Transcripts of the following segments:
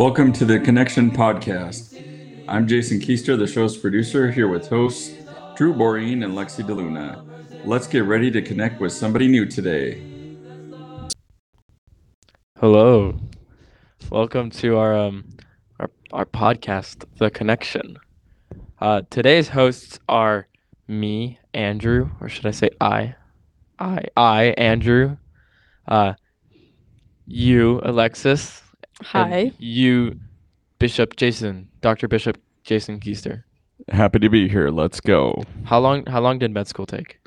Welcome to the Connection Podcast. I'm Jason Keister, the show's producer, here with hosts Drew Boreen and Lexi DeLuna. Let's get ready to connect with somebody new today. Hello. Welcome to our um our, our podcast, The Connection. Uh, today's hosts are me, Andrew, or should I say I? I I Andrew. Uh you, Alexis. And Hi. You Bishop Jason, Dr. Bishop Jason Keister. Happy to be here. Let's go. How long how long did med school take?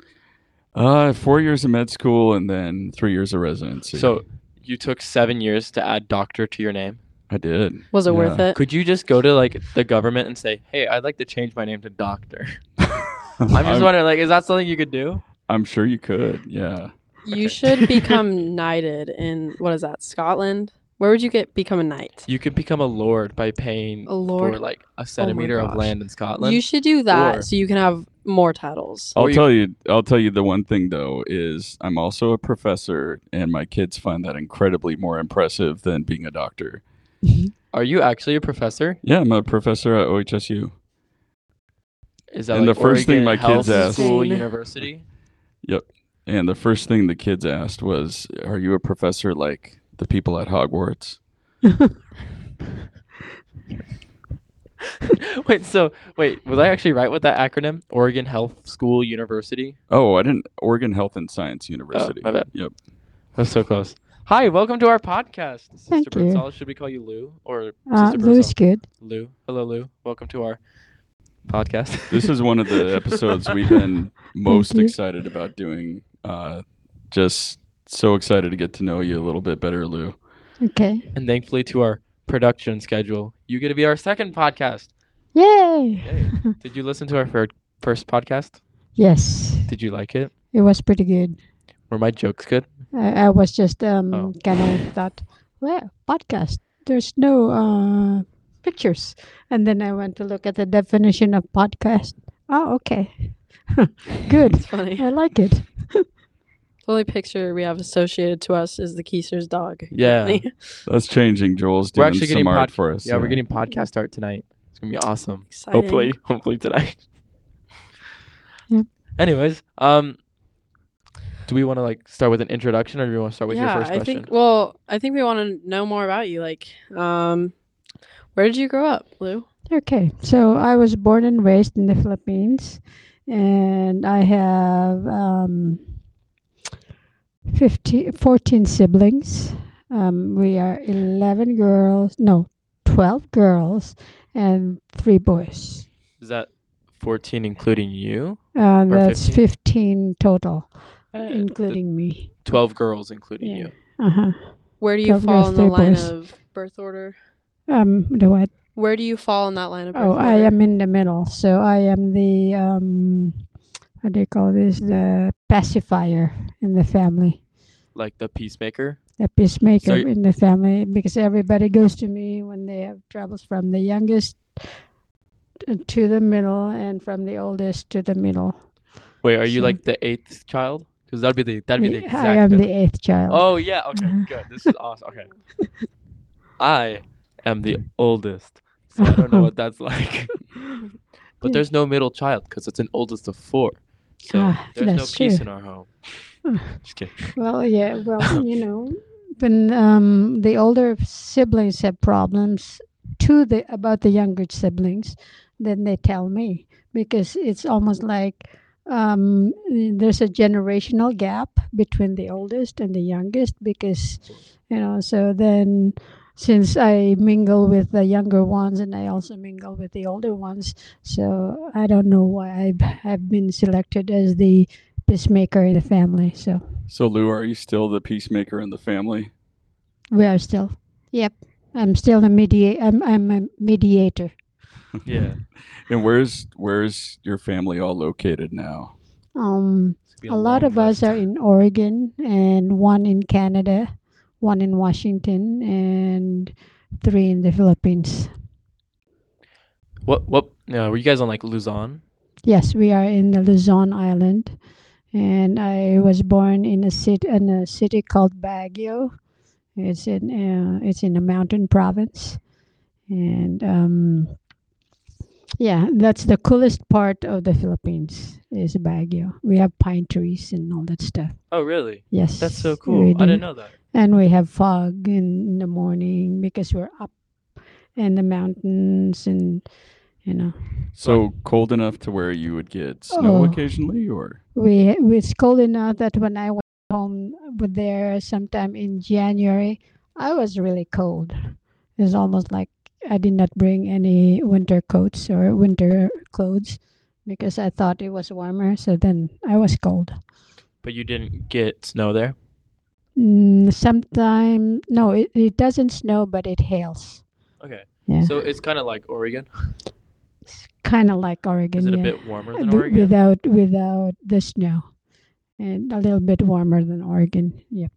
Uh, four years of med school and then three years of residency. So you took seven years to add doctor to your name. I did. Was it worth it? Could you just go to like the government and say, "Hey, I'd like to change my name to doctor"? I'm just I'm, wondering, like, is that something you could do? I'm sure you could. Yeah. You should become knighted in what is that? Scotland? Where would you get become a knight? You could become a lord by paying A lord. for like a oh centimeter of gosh. land in Scotland. You should do that Or- so you can have more titles. I'll Or you- tell you. I'll tell you the one thing though is I'm also a professor, and my kids find that incredibly more impressive than being a doctor. Are you actually a professor? Yeah, I'm a professor at OHSU. Is that And like the first thing Oregon my kids Health asked- School Insane. University? Yep. And the first thing the kids asked was, "Are you a professor like the people at Hogwarts?" wait, so wait, was I actually right with that acronym? Oregon Health School University. Oh, I didn't. Oregon Health and Science University. my bad. Yep. That's so close. Hi, welcome to our podcast, Sister Thank you. Birdsall. Should we call you Lou or Uh, Sister Lou's Birdsall? good. Lou. Hello, Lou. Welcome to our podcast. This is one of the episodes we've been most excited about doing. Uh, just so excited to get to know you a little bit better, Lou. Okay. and thankfully to our production schedule, you get to be our second podcast. Yay! Yay. Did you listen to our fir- first podcast? yes, Did you like it? it was pretty good. Were my jokes good? I, I was just um Oh. kind of thought, well, podcast. There's no uh pictures, and then I went to look at the definition of podcast. Oh, okay. good. It's funny. I like it. The only picture we have associated to us is the Keister's dog. Yeah. That's changing. Joel's We're doing actually some getting art pod- for us. Yeah, we're getting podcast art tonight. It's gonna be awesome. Exciting. Hopefully, hopefully tonight. Yep. Anyways, um, do we want to like start with an introduction, or do we want to start with yeah, your first I question? think. Well, I think we want to know more about you. Like, um, where did you grow up, Lou? Okay, so I was born and raised in the Philippines, and I have um, 50, 14 siblings. Um, we are 11 girls, no, 12 girls, and three boys. Is that fourteen including you? Uh, that's 15? 15 total, Uh, including me. twelve girls, including Yeah. you. Uh huh. Where do you fall girls, in the line boys. of birth order? Um, the what? Where do you fall in that line of birth Oh, order? I am in the middle. So I am the um, what do you call this? The pacifier in the family, Like the peacemaker. the peacemaker y- in the family, because everybody goes to me when they have troubles from the youngest to the middle, and from the oldest to the middle. Wait, are you So- like the eighth child? Because that'd be the that'd be the exact. I am the eighth child. Oh yeah. Okay. Uh-huh. Good. This is awesome. Okay. I am the oldest, so I don't know what that's like. but there's no middle child because it's an oldest of four. So Ah, there's no peace true. in our home. Just kidding. Well, yeah, well, you know, when um, the older siblings have problems to the about the younger siblings, then they tell me because it's almost like um, there's a generational gap between the oldest and the youngest because you know. So then, since I mingle with the younger ones and I also mingle with the older ones, so I don't know why I've, I've been selected as the peacemaker in the family. So. So, Lou, are you still the peacemaker in the family? We are still. Yep. I'm still a mediator. I'm, I'm a mediator. Yeah. And where's where's your family all located now? Um, It's a lot long of us are in Oregon, and one in Canada, one in Washington, and three in the Philippines. What what? No, were you guys on like Luzon? Yes, we are in the Luzon Island, and I was born in a city in a city called Baguio. It's in uh, it's in a mountain province, and um, yeah, that's the coolest part of the Philippines is Baguio. We have pine trees and all that stuff. Oh, really? Yes, That's so cool. I didn't know that. And we have fog in, in the morning because we're up in the mountains and you know So cold enough to where you would get snow Oh. occasionally, or we it's cold enough that when I went home with there sometime in January, I was really cold. It's almost like I did not bring any winter coats or winter clothes because I thought it was warmer. So then I was cold. But you didn't get snow there? Mm, sometime no, it, it doesn't snow, but it hails. Okay. Yeah, So it's kind of like Oregon. kind of like Oregon. Is it a yeah. bit warmer than Oregon? without without the snow, and a little bit warmer than Oregon. Yep.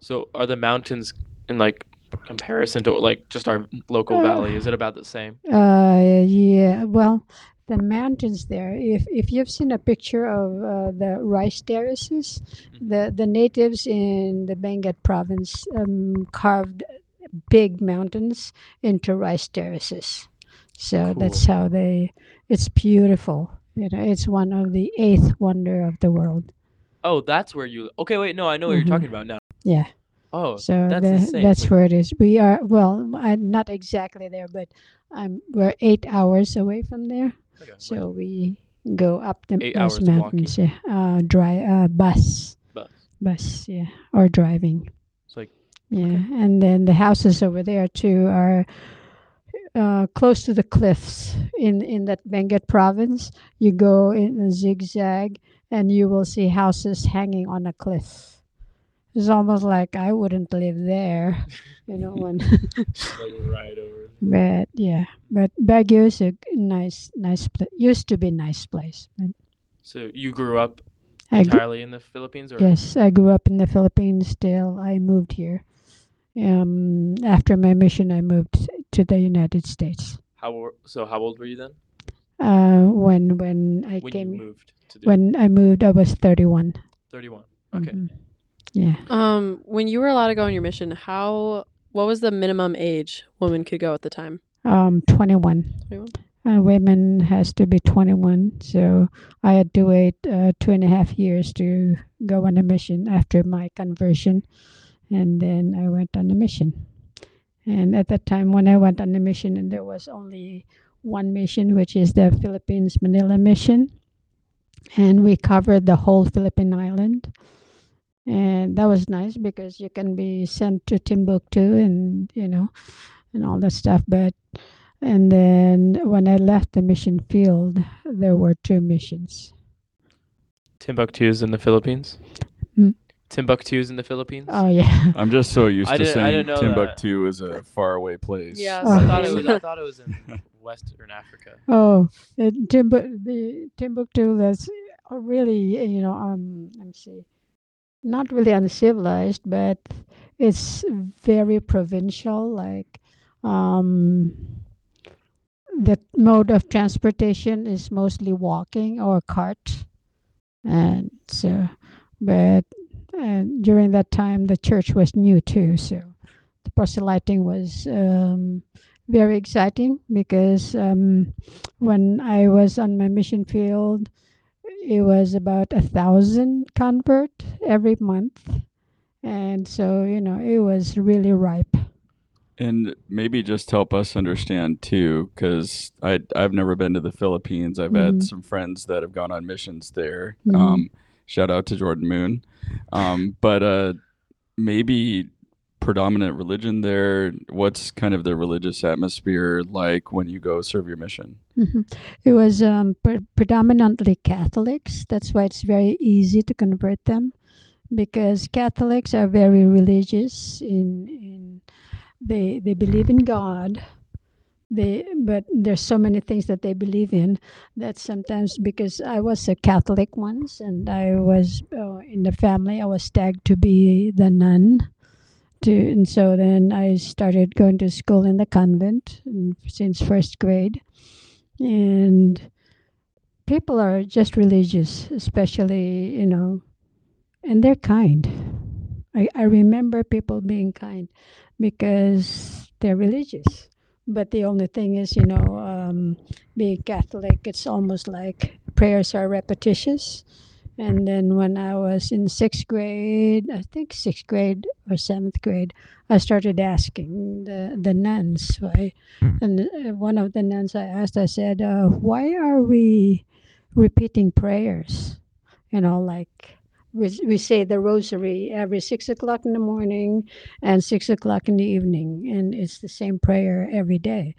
So are the mountains in like comparison to like just our local Uh, valley? Is it about the same? Uh, yeah. Well, the mountains there. If if you've seen a picture of uh, the rice terraces, Mhm. the the natives in the Benguet province um, carved big mountains into rice terraces. So that's how they. It's beautiful. You know, it's one of the eighth wonder of the world. Oh, that's where you. Okay, wait. No, I know what Mhm. you're talking about now. Yeah. Oh, So that's the, that's where it is. We are well, I'm not exactly there, but I'm we're eight hours away from there. okay. So we go up the Eight those hours walking? mountains. Yeah, uh, dry uh, bus, Bus. bus, yeah, or driving. It's like Yeah, and then the houses over there too are uh, close to the cliffs in in that Benguet province. You go in a zigzag, and you will see houses hanging on a cliff. It's almost like I wouldn't live there, you know. When, right over. but yeah, but Baguio is a nice, nice place. Used to be nice place. So you grew up I gr- entirely in the Philippines, or Yes, I grew up in the Philippines. Still, I moved here. Um, after my mission, I moved to the United States. how? So how old were you then Uh, when when I when came, you moved to the when I moved, I was thirty-one. 31? Okay. Mhm. Yeah. Um, when you were allowed to go on your mission, how what was the minimum age women could go at the time? Um, twenty-one. 21? Uh, women has to be twenty-one. So I had to wait uh, two and a half years to go on a mission after my conversion, and then I went on a mission. And at that time, when I went on the mission, and there was only one mission, which is the Philippines Manila mission, and we covered the whole Philippine island. And that was nice because you can be sent to Timbuktu and you know, and all that stuff. But and then when I left the mission field, there were two missions. Timbuktu's in the Philippines. Hmm? Timbuktu's in the Philippines. Oh yeah. I'm just so used I to didn't- I saying didn't know. Timbuktu is a faraway place. Yeah, Oh. I thought it was. I thought it was in Western Africa. Oh, uh, Timbu- the Timbuktu. That's uh, really you know um let me see, not really uncivilized, but it's very provincial. Like um, the mode of transportation is mostly walking or cart, and so but and during that time the church was new too, so the proselyting was um, very exciting because um, when I was on my mission field, it was about a thousand convert every month, and so you know it was really ripe. And maybe just help us understand too, because I I've never been to the Philippines. I've had Mhm. some friends that have gone on missions there. Mhm. Um, shout out to Jordan Moon. Um, but uh, maybe predominant religion there. What's kind of the religious atmosphere like when you go serve your mission? Mhm. It was um, pre- predominantly Catholics. That's why it's very easy to convert them, because Catholics are very religious. In in they they believe in God. They but there's so many things that they believe in that sometimes because I was a Catholic once and I was uh, in the family I was tagged to be the nun. To, and so then I started going to school in the convent and since first grade. And people are just religious especially you know and they're kind. I, I remember people being kind because they're religious but the only thing is, you know, um, being Catholic, it's almost like prayers are repetitious. And then when I was in sixth grade, I think sixth grade or seventh grade, I started asking the, the nuns why. And uh, one of the nuns I asked, I said, uh, why are we repeating prayers? You know, like we, we say the rosary every six o'clock in the morning and six o'clock in the evening, and it's the same prayer every day.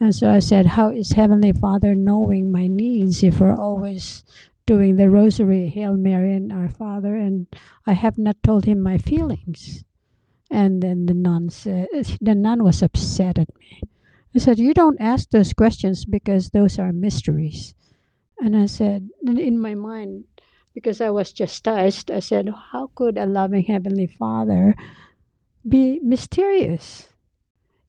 And so I said, How is Heavenly Father knowing my needs if we're always doing the rosary, Hail Mary, and Our Father, and I have not told him my feelings? And then the nun said, the nun was upset at me. I said, You don't ask those questions because those are mysteries. And I said, in my mind, because I was chastised, I said, How could a loving Heavenly Father be mysterious?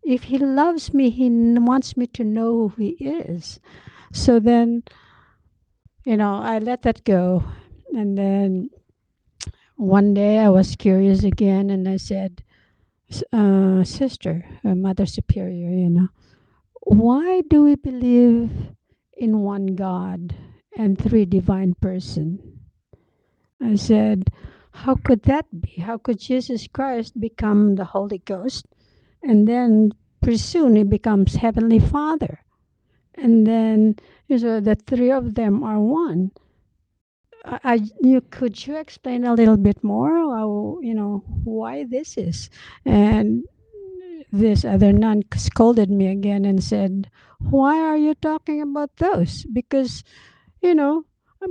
If He loves me, He wants me to know who He is. So then, you know, I let that go. And then one day I was curious again and I said, uh, Sister, uh, Mother Superior, you know, why do we believe in one God and three divine person? I said, How could that be? How could Jesus Christ become the Holy Ghost? And then pretty soon he becomes Heavenly Father. And then so the three of them are one. I, I you could you explain a little bit more how, you know why this is and this other nun scolded me again and said why are you talking about those because you know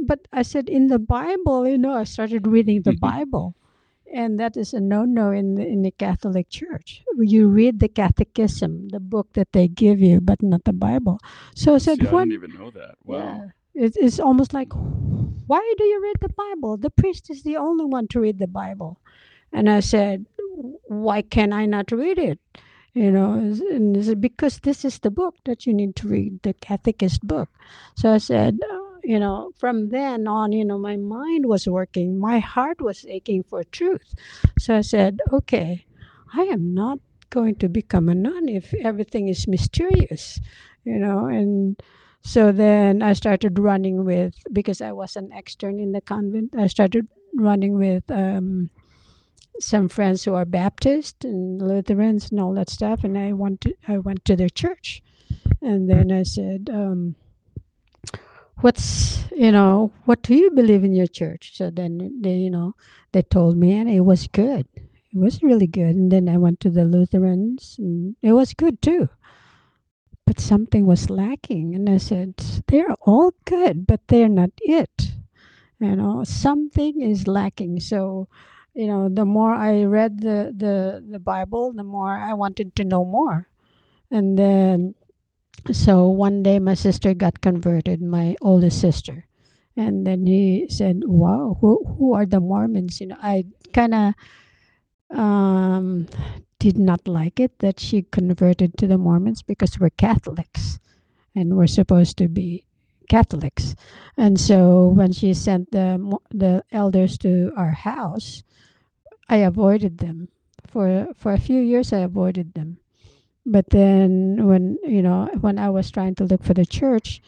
but I said, in the Bible, you know, I started reading the mm-hmm. Bible. And that is a no-no in the, in the Catholic Church. You read the Catechism, the book that they give you, but not the Bible. So I said, See, I "What?" didn't even know that. Wow. Yeah. It, it's almost like, why do you read the Bible? The priest is the only one to read the Bible. And I said, why can I not read it? You know, and said, because this is the book that you need to read, the catechist book. So I said, you know, from then on, you know, my mind was working, my heart was aching for truth. So I said, okay, I am not going to become a nun if everything is mysterious, you know, and so then I started running with because I was an extern in the convent. I started running with um, some friends who are Baptist and Lutherans and all that stuff, and I went to, I went to their church, and then I said. Um, what's you know what do you believe in your church? So then they you know they told me and it was good. It was really good. And then i went to the lutherans and it was good too. But something was lacking. And i said they're all good but they're not it. You know something is lacking. So you know the more i read the the, the bible the more i wanted to know more. And then so one day my sister got converted my oldest sister. And then he said wow who, who are the mormons? You know i kind of um, did not like it that she converted to the mormons because we're catholics and we're supposed to be catholics. And so when she sent the the elders to our house i avoided them. For for a few years i avoided them but then when you know when i was trying to look for the church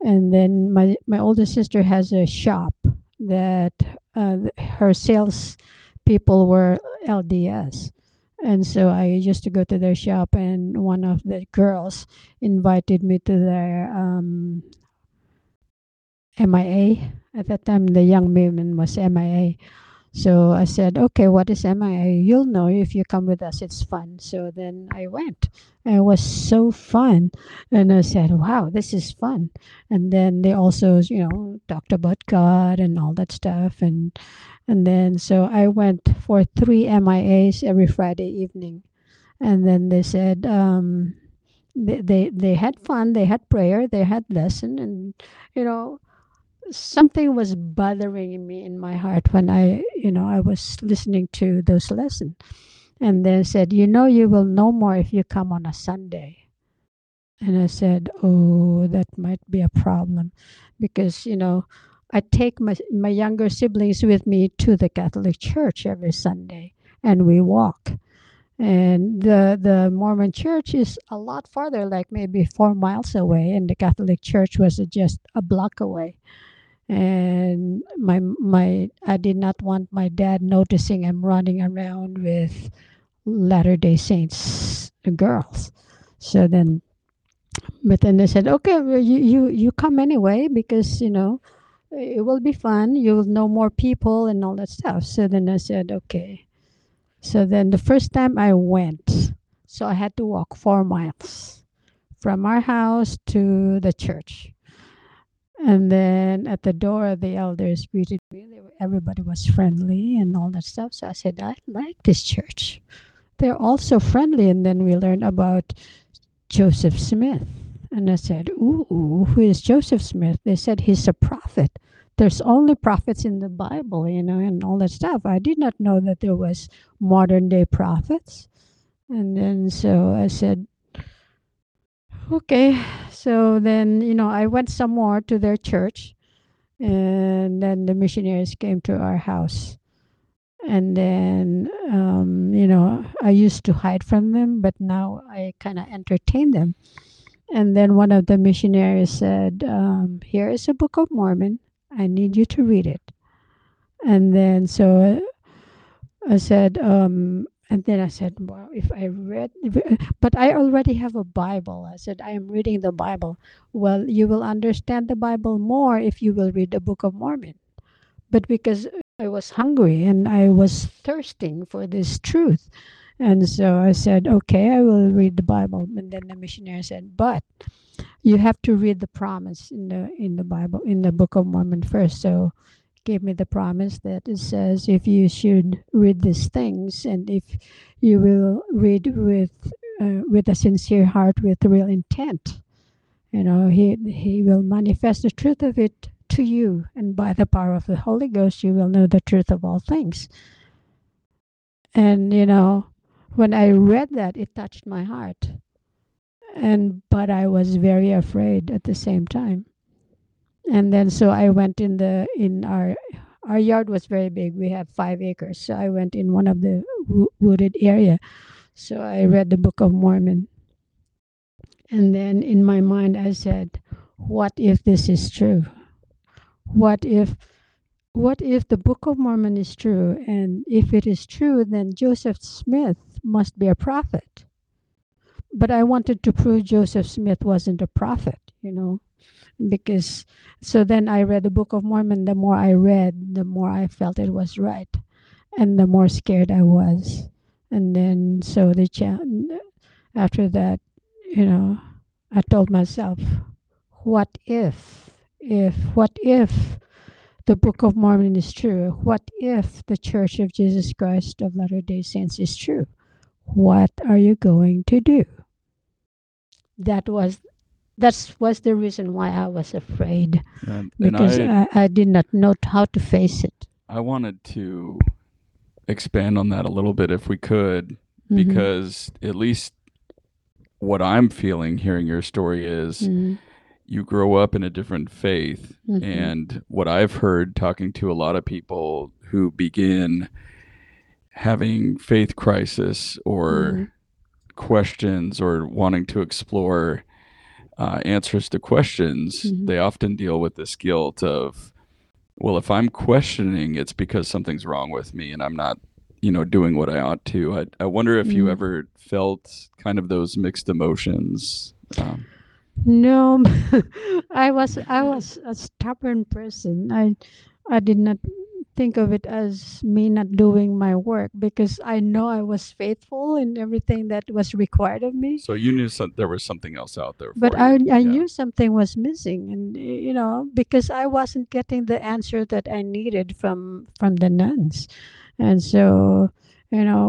and then my my older sister has a shop that uh, her sales people were lds and so i used to go to their shop and one of the girls invited me to their um, mia at that time the young woman was mia so I said, okay, what is MIA? You'll know if you come with us. It's fun. So then I went. It was so fun. And I said, wow, this is fun. And then they also, you know, talked about God and all that stuff. And and then so I went for three MIAs every Friday evening. And then they said, um, they, they they had fun, they had prayer, they had lesson, and you know, something was bothering me in my heart when I, you know, I was listening to those lessons. And they said, you know, you will know more if you come on a Sunday. And I said, oh, that might be a problem because, you know, I take my, my younger siblings with me to the Catholic Church every Sunday and we walk. and the the Mormon church is a lot farther, like maybe four miles away, and the Catholic church was just a block away. And my my I did not want my dad noticing I'm running around with Latter Day Saints girls. So then, but then they said, okay, well, you you you come anyway because you know it will be fun. You'll know more people and all that stuff. So then I said, okay. So then the first time I went, so I had to walk four miles from our house to the church. And then at the door, the elders greeted me. Everybody was friendly and all that stuff. So I said, I like this church. They're all so friendly. And then we learned about Joseph Smith. And I said, Ooh, who is Joseph Smith? They said he's a prophet. There's only prophets in the Bible, you know, and all that stuff. I did not know that there was modern day prophets. And then so I said, okay. So then, you know, I went some more to their church. And then the missionaries came to our house. And then, um, you know, I used to hide from them, but now I kind of entertain them. And then one of the missionaries said, um, Here is a Book of Mormon. I need you to read it. And then so I said, um, and then I said, well, if I read, uh, but I already have a Bible. I said, I am reading the Bible. Well, you will understand the Bible more if you will read the Book of Mormon. But because I was hungry and I was thirsting for this truth. And so I said, okay, I will read the Bible. And then the missionary said, but you have to read the promise in the in the Bible in the Book of Mormon first. So gave me the promise that it says if you should read these things and if you will read with uh, with a sincere heart with real intent you know he he will manifest the truth of it to you and by the power of the holy ghost you will know the truth of all things. And you know when i read that it touched my heart. And but i was very afraid at the same time and then so i went in the in our our yard was very big. We have five acres. So i went in one of the wooded area. So i read the book of mormon. And then in my mind i said what if this is true? What if what if the book of mormon is true? And if it is true then joseph smith must be a prophet. But i wanted to prove joseph smith wasn't a prophet you know because so then i read the book of mormon. The more i read the more i felt it was right and the more scared i was. And then so the cha- after that you know i told myself what if if what if the book of mormon is true? What if the church of jesus christ of latter day saints is true? What are you going to do? That was that was the reason why I was afraid And, and because I, I, I did not know how to face it. I wanted to expand on that a little bit if we could, Mhm. because at least what I'm feeling hearing your story is Mhm. you grow up in a different faith. Mhm. And what I've heard talking to a lot of people who begin having faith crisis or Mhm. questions or wanting to explore uh, answers to questions, Mhm. they often deal with this guilt of, well, if I'm questioning, it's because something's wrong with me and I'm not, you know, doing what I ought to. I, I wonder if you Mhm. ever felt kind of those mixed emotions. Um, No, I was I was a stubborn person. I I did not think of it as me not doing my work because I know I was faithful in everything that was required of me. so you knew some, there was something else out there. but I. I Yeah. knew something was missing and you know because i wasn't getting the answer that i needed from from the nuns and so you know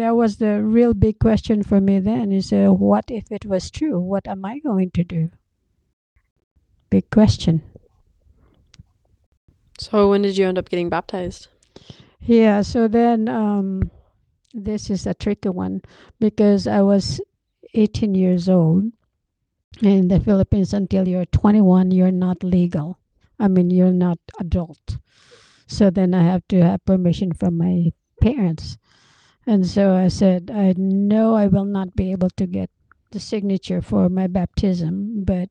that was the real big question for me then is uh, what if it was true what am i going to do big question So when did you end up getting baptized? Yeah, so then um, this is a tricky one because I was 18 years old. In the Philippines, until you're 21, you're not legal. I mean, you're not adult. So then I have to have permission from my parents. And so I said, I know I will not be able to get the signature for my baptism, but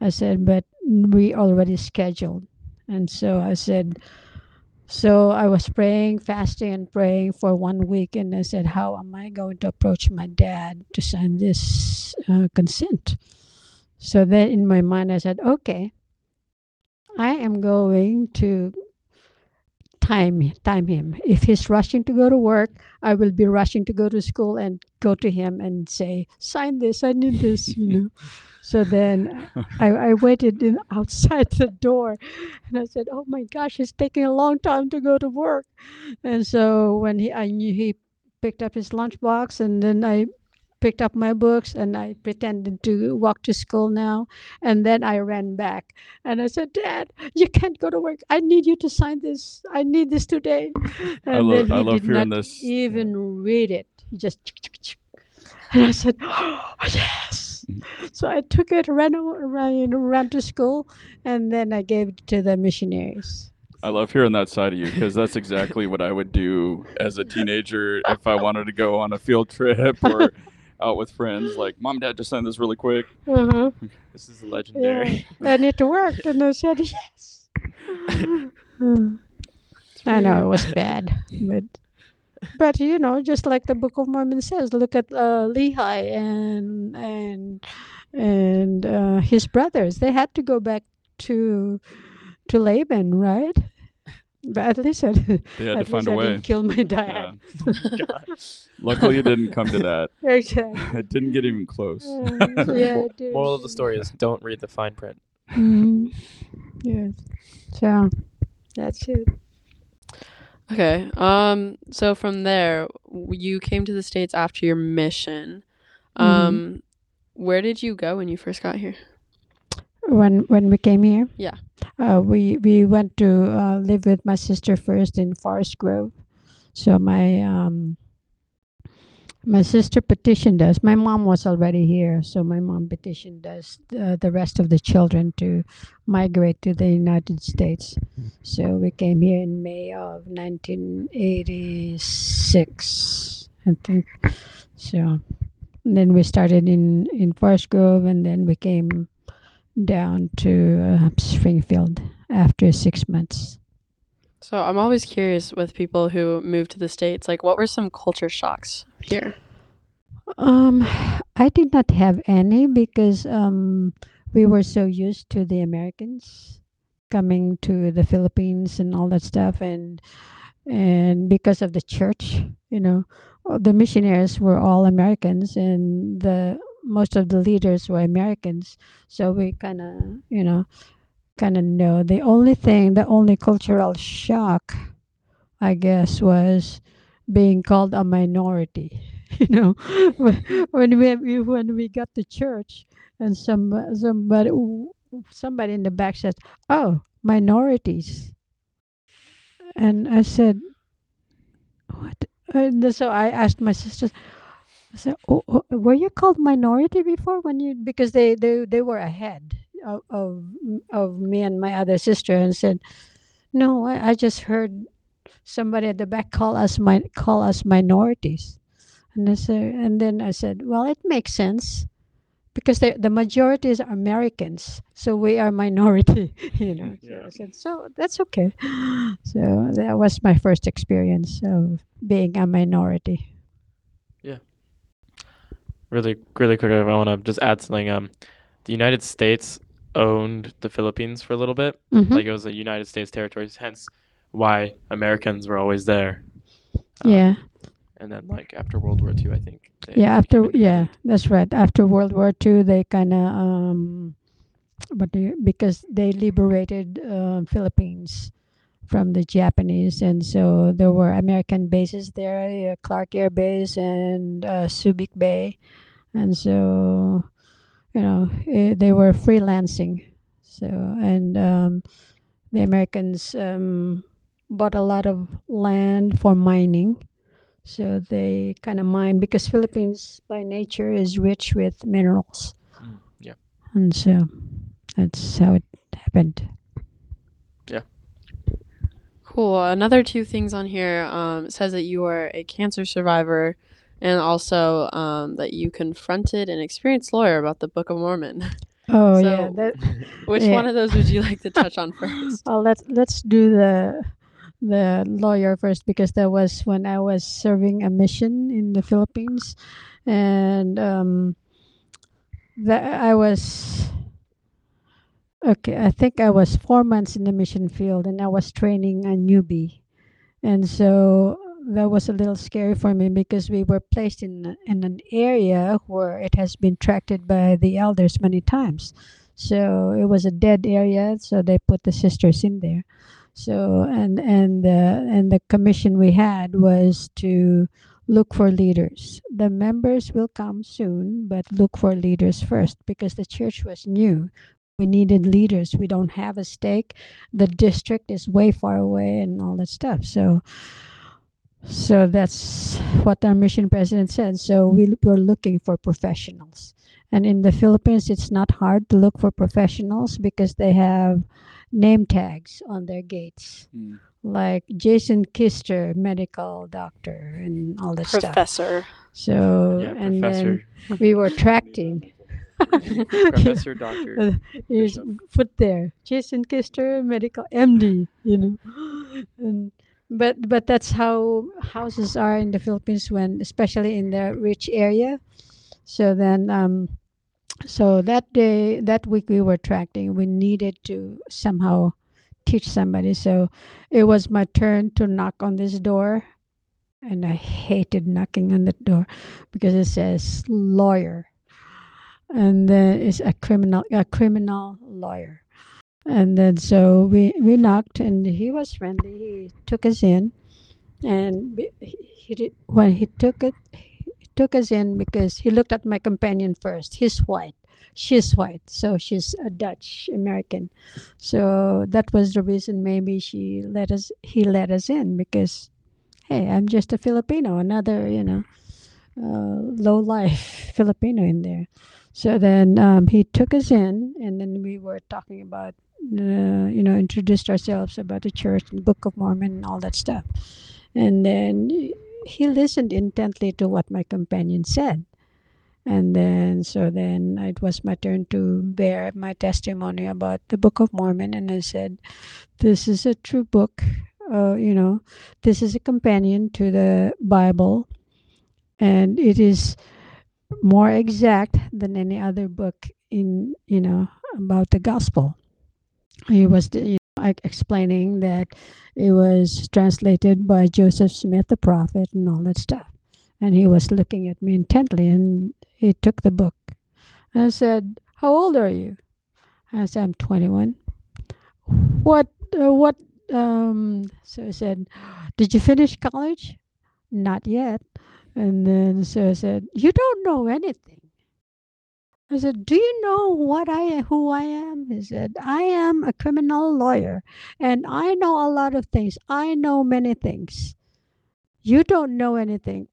I said, but we already scheduled. And so I said, so I was praying, fasting, and praying for one week. And I said, How am I going to approach my dad to sign this uh, consent? So then in my mind, I said, Okay, I am going to time time him. If he's rushing to go to work, I will be rushing to go to school and go to him and say, "Sign this. I need this." You know. So then I, I waited in, outside the door, and I said, "Oh my gosh, it's taking a long time to go to work." And so when he, I knew he picked up his lunchbox, and then I picked up my books and I pretended to walk to school now. And then I ran back and I said, Dad, you can't go to work. I need you to sign this. I need this today. And I love, I he love hearing this. even read it. He just and I said, oh, yes. Mm-hmm. So I took it, ran, ran to school, and then I gave it to the missionaries. I love hearing that side of you because that's exactly what I would do as a teenager if I wanted to go on a field trip or out with friends. Like, mom, dad, just sign this really quick. Uh-huh. This is Yeah. legendary. and it worked, and I said yes. I know it was bad, but but you know, just like the Book of Mormon says, look at uh, Lehi and and and uh, his brothers. They had to go back to to Laban, right? But at least I, They had to find least a I way. didn't kill my Yeah. dad. Luckily, it didn't come to that. Exactly. It didn't get even close. Uh, yeah, it did. Moral of the story is don't read the fine print. Mhm. Yes. So that's it. Okay. Um. So from there, you came to the states after your mission. Um, where did you go when you first got here? when when we came here Yeah. uh, we we went to uh, live with my sister first in forest grove so my um my sister petitioned us my mom was already here so my mom petitioned us uh, the rest of the children to migrate to the united states so we came here in may of 1986 i think so and then we started in in forest grove and then we came down to uh, Springfield after six months. So I'm always curious with people who move to the states. Like, what were some culture shocks here? Um, I did not have any because um, we were so used to the Americans coming to the Philippines and all that stuff, and and because of the church, you know, the missionaries were all Americans, and the most of the leaders were Americans. So we kind of, you know, kind of know. The only thing, the only cultural shock, I guess, was being called a minority. You know, when we- when we got to church and some somebody somebody in the back said, "Oh, minorities," and I said, "What?" And so I asked my sisters. I said, oh, oh, "Were you called minority before when you because they they, they were ahead of, of of me and my other sister and said, "No, I, I just heard somebody at the back call us mi- call us minorities." And I said, and then I said, "Well, it makes sense." Because the, the majority is Americans, so we are minority, you know. So Yeah. I said, so that's okay. So that was my first experience of being a minority. Yeah. Really, really quick, I want to just add something. Um, the United States owned the Philippines for a little bit. Mhm. Like it was a United States territory, hence why Americans were always there. Um, yeah, And then, like after World War II, I think. yeah. After yeah, that's right. After World War II, they kind of um, but they, because they liberated uh, Philippines from the Japanese, and so there were American bases there, uh, Clark Air Base and uh, Subic Bay, and so you know eh, they were freelancing. So and um, the Americans um, bought a lot of land for mining. So they kind of mine because Philippines by nature is rich with minerals. Mm, yeah. And so that's how it happened. Yeah. Cool. Another two things on here um, says that you are a cancer survivor and also um, that you confronted an experienced lawyer about the Book of Mormon. Oh yeah, that, Which Yeah. one of those would you like to touch on first? well let's let's do the the lawyer first because that was when I was serving a mission in the Philippines, and um, that I was okay. I think I was four months in the mission field, and I was training a newbie, and so that was a little scary for me because we were placed in in an area where it has been tracked by the elders many times. So it was a dead area, so they put the sisters in there. So and and the and the commission we had was to look for leaders. The members will come soon, but look for leaders first because the church was new. We needed leaders. We don't have a stake. The district is way far away and all that stuff. So so that's what our mission president said. So we were looking for professionals. And in the Philippines, it's not hard to look for professionals because they have name tags on their gates, Mm. like Jason Kister, medical doctor, and all that stuff. Professor. So, yeah, and Professor. then we were tracting. Professor Doctor. Here's put there, Jason Kister, medical MD. You know, and but but that's how houses are in the Philippines when, especially in the rich area. So then, um, so that day, that week we were tracting. We needed to somehow teach somebody. So it was my turn to knock on this door, and I hated knocking on the door because it says lawyer and then it's a criminal a criminal lawyer and then so we we knocked and he was friendly he took us in and he, he when he took it took us in because he looked at my companion first. He's white. She's white. So she's a dutch american. So that was the reason maybe she let us he let us in because hey i'm just a filipino another you know uh, low life filipino in there. So then um, he took us in, and then we were talking about, uh, you know, introduced ourselves about the church and Book of Mormon and all that stuff. And then he listened intently to what my companion said. And then, so then it was my turn to bear my testimony about the Book of Mormon. And I said, This is a true book. Uh, you know, this is a companion to the Bible. And it is more exact than any other book in you know about the gospel he was explaining that it was translated by joseph smith the prophet and all that stuff. And he was looking at me intently and he took the book. And i said how old are you? I said i'm 21 what uh, what um so i said did you finish college? Not yet. And then so I said, "You don't know anything." I said, "Do you know what I who I am?" He said, "I am a criminal lawyer, and I know a lot of things. I know many things. You don't know anything."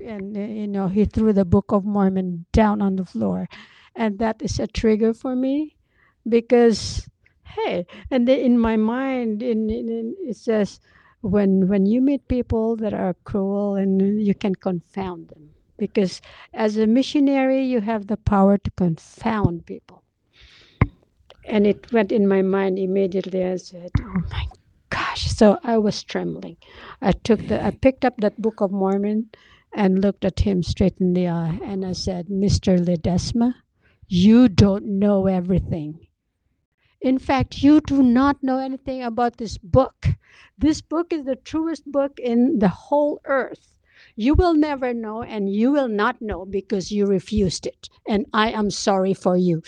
And uh, you know, he threw the Book of Mormon down on the floor, and that is a trigger for me, because hey, and then in my mind, in, in, in it says when when you meet people that are cruel and you can confound them because as a missionary you have the power to confound people. And it went in my mind immediately. I said oh my gosh. So i was trembling. I took the i picked up that book of mormon and looked at him straight in the eye. And i said mr ledesma you don't know everything. In fact you do not know anything about this book. This book is the truest book in the whole earth. You will never know, and you will not know because you refused it. And I am sorry for you.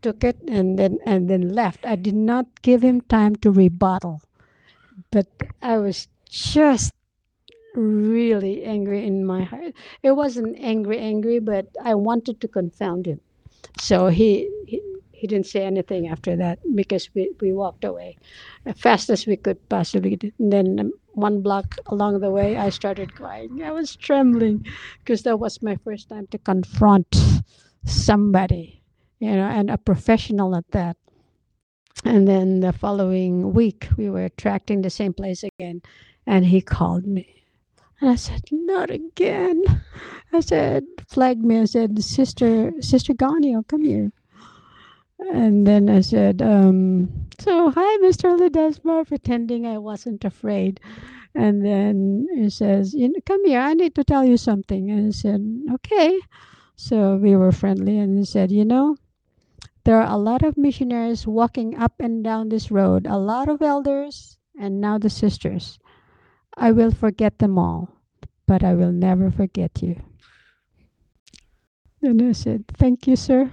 Took it and then and then left. I did not give him time to rebuttal, but I was just really angry in my heart. It wasn't angry, angry, but I wanted to confound him. So he, he he didn't say anything after that because we, we walked away as fast as we could possibly. And then um, one block along the way, I started crying. I was trembling because that was my first time to confront somebody, you know, and a professional at that. and then the following week, we were tracting the same place again, and he called me. And I said, Not again. I said, "Flag me. I said, Sister, Sister Ganio, oh, come here. And then I said, um, So, hi, Mr. Ledesma, pretending I wasn't afraid. And then he says, you know, Come here, I need to tell you something. And I said, Okay. So we were friendly. And he said, You know, there are a lot of missionaries walking up and down this road, a lot of elders, and now the sisters. I will forget them all, but I will never forget you. And I said, Thank you, sir.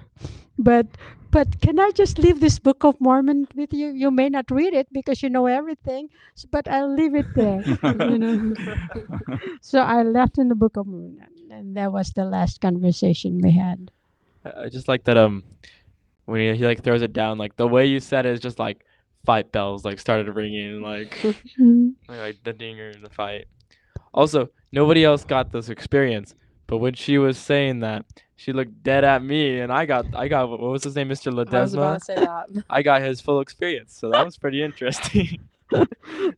But but can I just leave this Book of Mormon with you? You may not read it because you know everything, but I'll leave it there. you know. So I left in the Book of Mormon, and that was the last conversation we had. I I just like that um when he, he like throws it down like the way you said it is just like fight bells like started ringing like like the dinger in the fight. Also, nobody else got this experience, but when she was saying that, she looked dead at me, and I got I got what was his name, Mr. Ledesma. I was Ledesma. about to say that. I got his full experience, so that was pretty interesting.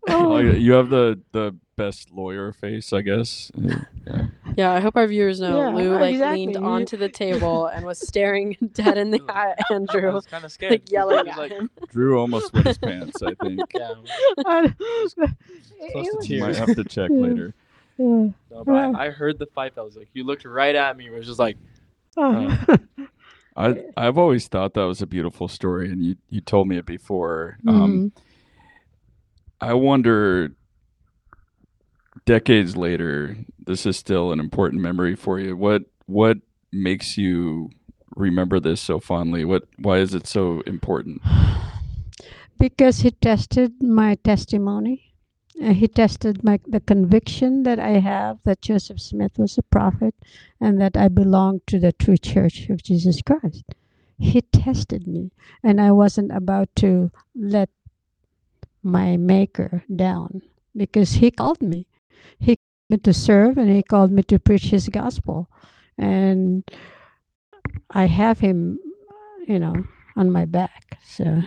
Oh, Oh, you you have the the best lawyer face, I guess. Yeah. Yeah, I hope our viewers know Yeah, Lou like exactly. leaned onto the table and was staring dead in the eye at I Andrew, was kind of scared. like yelling He was at like, him. Drew almost wet his pants. I think. Yeah, I- Close to it was- might have to check later. Yeah. no, but Wow. I, I heard the fight I was Like you looked right at me. It was just like Oh. I I've always thought that was a beautiful story, and you you told me it before. Um, Mhm. I wonder, decades later, this is still an important memory for you. What what makes you remember this so fondly? What why is it so important? because he tested my testimony. Uh, he tested my the conviction that I have that Joseph Smith was a prophet and that I belong to the true church of Jesus Christ. He tested me, and I wasn't about to let my maker down because he called me. He called me to serve and he called me to preach his gospel. And I have him, you know, on my back. So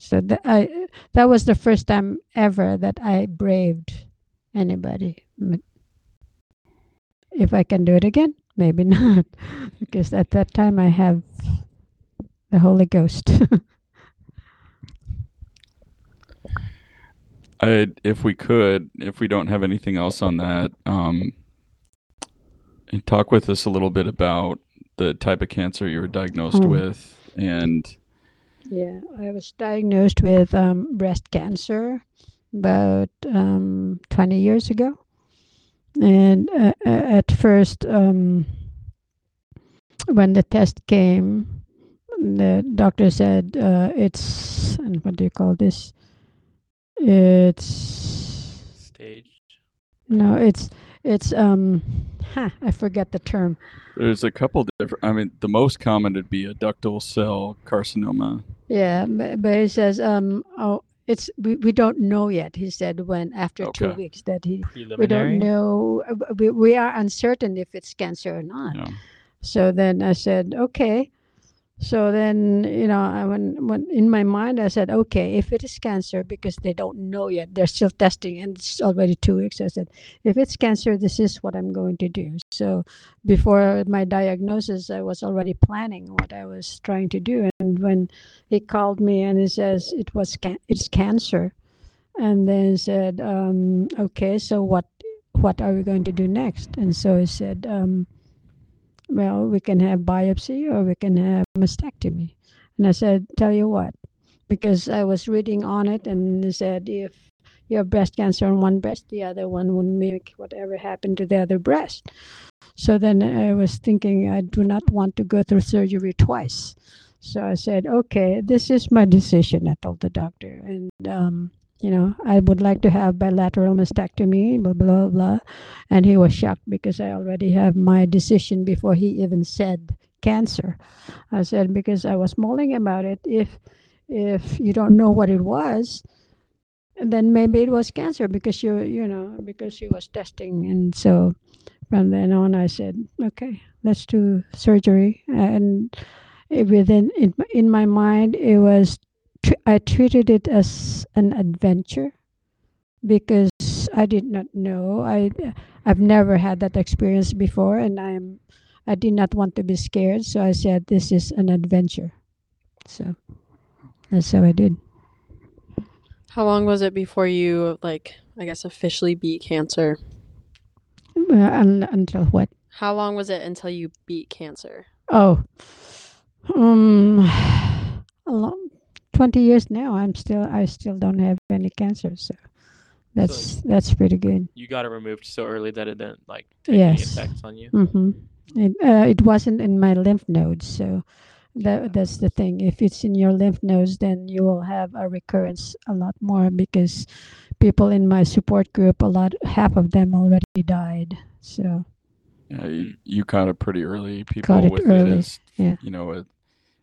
so that I that was the first time ever that I braved anybody. If I can do it again, maybe not, because at that time I have the Holy Ghost. I if we could, if we don't have anything else on that, um, talk with us a little bit about the type of cancer you were diagnosed Hmm. with, and yeah, I was diagnosed with um, breast cancer about um, 20 years ago, and uh, at first, um, when the test came, the doctor said uh, it's and what do you call this? It's stage. no, it's it's um, ha, I forget the term. there's a couple different. I mean, the most common would be a ductal cell carcinoma. Yeah, but, but he says um, oh, it's we, we don't know yet. He said when after two weeks that he we don't know uh, we, we are uncertain if it's cancer or not. Yeah. So then I said okay. So then you know I when when in my mind I said okay if it is cancer because they don't know yet they're still testing and it's already two weeks I said if it's cancer this is what I'm going to do. So before my diagnosis I was already planning what I was trying to do and when he called me and he says it was can- it's cancer and then he said um, okay so what what are we going to do next and so he said um, well we can have biopsy or we can have mastectomy. And i said tell you what because i was reading on it and they said if you have breast cancer on one breast the other one would mimic whatever happened to the other breast. So then i was thinking i do not want to go through surgery twice. So I said, okay, this is my decision, I told the doctor. And, um, you know, I would like to have bilateral mastectomy, blah, blah, blah. And he was shocked because I already have my decision before he even said cancer. I said, because I was mulling about it. If, if you don't know what it was, then maybe it was cancer because you, you know, because she was testing. And so from then on, I said, okay, let's do surgery. And it within in, in my mind it was I treated it as an adventure because I did not know. I I've never had that experience before, and I am I did not want to be scared, so I said this is an adventure. So that's how I did. How long was it before you like I guess officially beat cancer? Uh, un- until what? How long was it until you beat cancer? Oh, um, a long, twenty years now. I'm still I still don't have any cancer, so that's that's pretty good. You got it removed so early that it didn't like take any Yes. effects on you. Mm-hmm. It uh, it wasn't in my lymph nodes, so that that's the thing. If it's in your lymph nodes, then you will have a recurrence a lot more because people in my support group, a lot, half of them already died. So Yeah, you, you caught it pretty early. People Caught it with early, it as yeah. you know, it,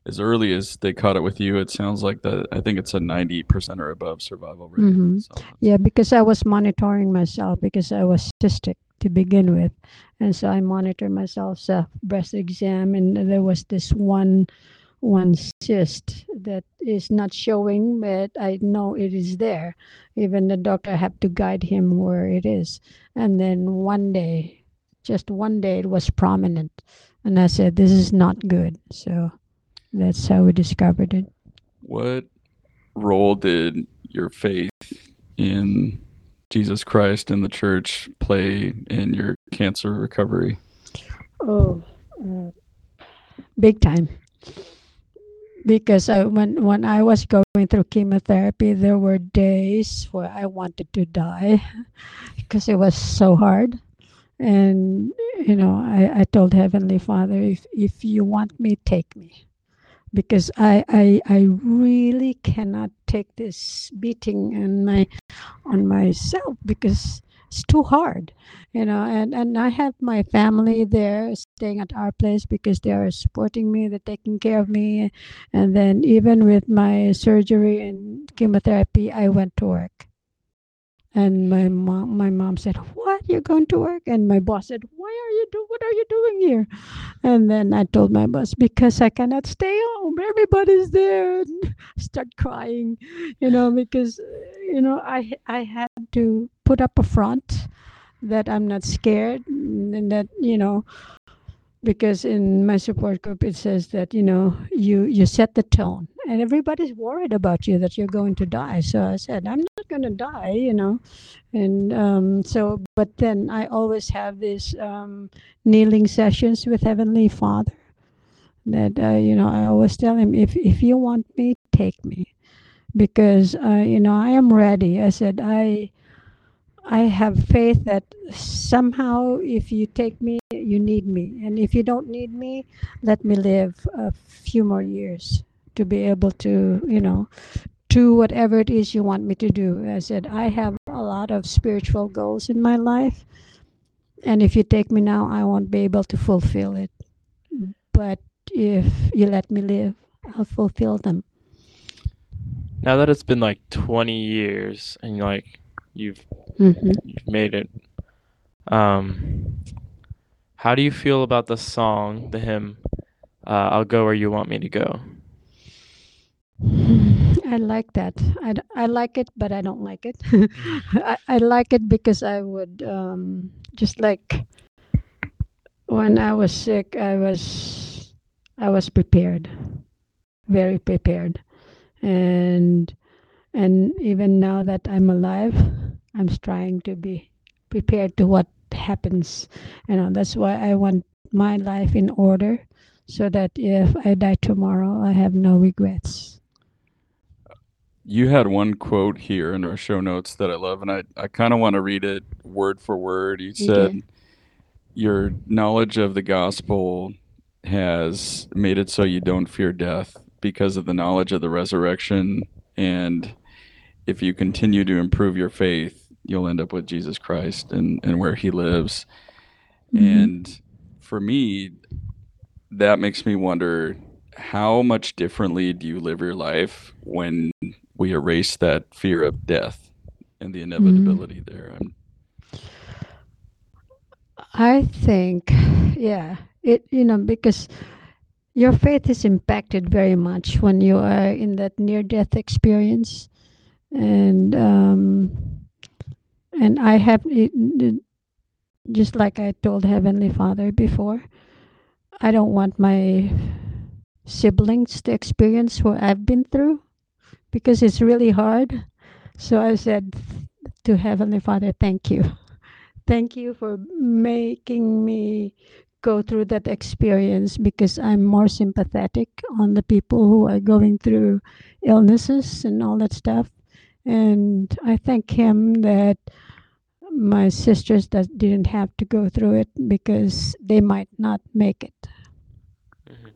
as early as they caught it with you, it sounds like that. I think it's a ninety percent or above survival rate. Mhm. So Yeah, because I was monitoring myself because I was cystic to begin with. And so I monitored myself self breast exam and there was this one one cyst that is not showing but I know it is there. Even the doctor had to guide him where it is. And then one day, just one day it was prominent. And I said, This is not good. So that's how we discovered it. What role did your faith in Jesus Christ and the church play in your cancer recovery? Oh, uh, big time. Because I, when when I was going through chemotherapy, there were days where I wanted to die because it was so hard. And you know, I, I told Heavenly Father, if if you want me, take me, because I I I really cannot take this beating on my on myself because it's too hard you know and and i have my family there staying at our place because they are supporting me they're taking care of me. And then even with my surgery and chemotherapy i went to work and my mom my mom said what? You're going to work? And my boss said why are you do what are you doing here? And then i told my boss because i cannot stay home. Everybody's there. And start crying you know because uh, you know i i had to put up a front that i'm not scared and that you know because in my support group it says that you know you you set the tone and everybody's worried about you that you're going to die. So i said i'm not going to die you know and um, so but then i always have these um, kneeling sessions with heavenly father that uh, you know i always tell him if if you want me take me because uh, you know i am ready. I said i i have faith that somehow if you take me you need me. And if you don't need me let me live a few more years to be able to you know do whatever it is you want me to do. I said i have a lot of spiritual goals in my life. And if you take me now i won't be able to fulfill it. But if you let me live i'll fulfill them. Now that it's been like 20 years and you're like you've mm-hmm. you've made it, um, how do you feel about the song, the hymn, uh, "I'll Go Where You Want Me to Go"? I like that. I, I like it, but I don't like it. I, I like it because I would um, just like when I was sick, I was I was prepared, very prepared, and and even now that I'm alive, I'm trying to be prepared to what happens. You know, that's why I want my life in order, so that if I die tomorrow, I have no regrets. You had one quote here in our show notes that I love, and I, I kind of want to read it word for word. You said, Your knowledge of the gospel has made it so you don't fear death because of the knowledge of the resurrection. And if you continue to improve your faith, you'll end up with Jesus Christ and, and where he lives. Mhm. And for me, that makes me wonder how much differently do you live your life when we erase that fear of death and the inevitability there? I'm, I think, yeah, it you know because your faith is impacted very much when you are in that near death experience and um and i have just like i told heavenly father before i don't want my siblings to experience what i've been through because it's really hard so i said to heavenly father thank you thank you for making me go through that experience because I'm more sympathetic on the people who are going through illnesses and all that stuff. And I thank him that my sisters that didn't have to go through it because they might not make it. Mhm.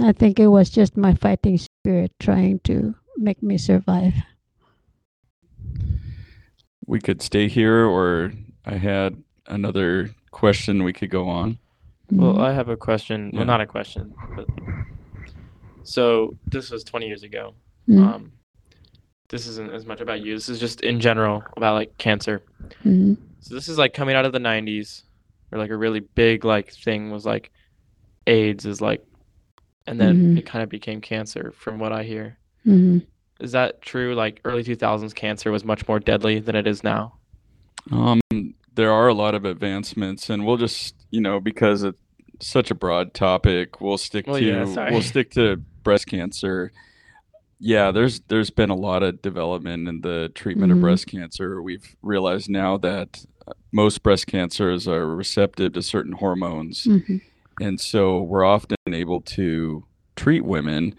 I think it was just my fighting spirit trying to make me survive. We could stay here, or I had another question we could go on. Well, Mhm. I have a question. Yeah. Well, not a question, but so this was 20 years ago. Mhm. Um, this isn't as much about you. This is just in general about like cancer. Mhm. So this is like coming out of the 90s, where like a really big like thing was like AIDS is like, and then Mhm. it kind of became cancer, from what I hear. Mhm. Is that true? Like early 2000s cancer was much more deadly than it is now. Um, there are a lot of advancements, and we'll just, you know, because it's such a broad topic, we'll stick Well, to yeah, we'll stick to breast cancer. Yeah, there's there's been a lot of development in the treatment Mhm. of breast cancer. We've realized now that uh, most breast cancers are receptive to certain hormones, Mhm. and so we're often able to treat women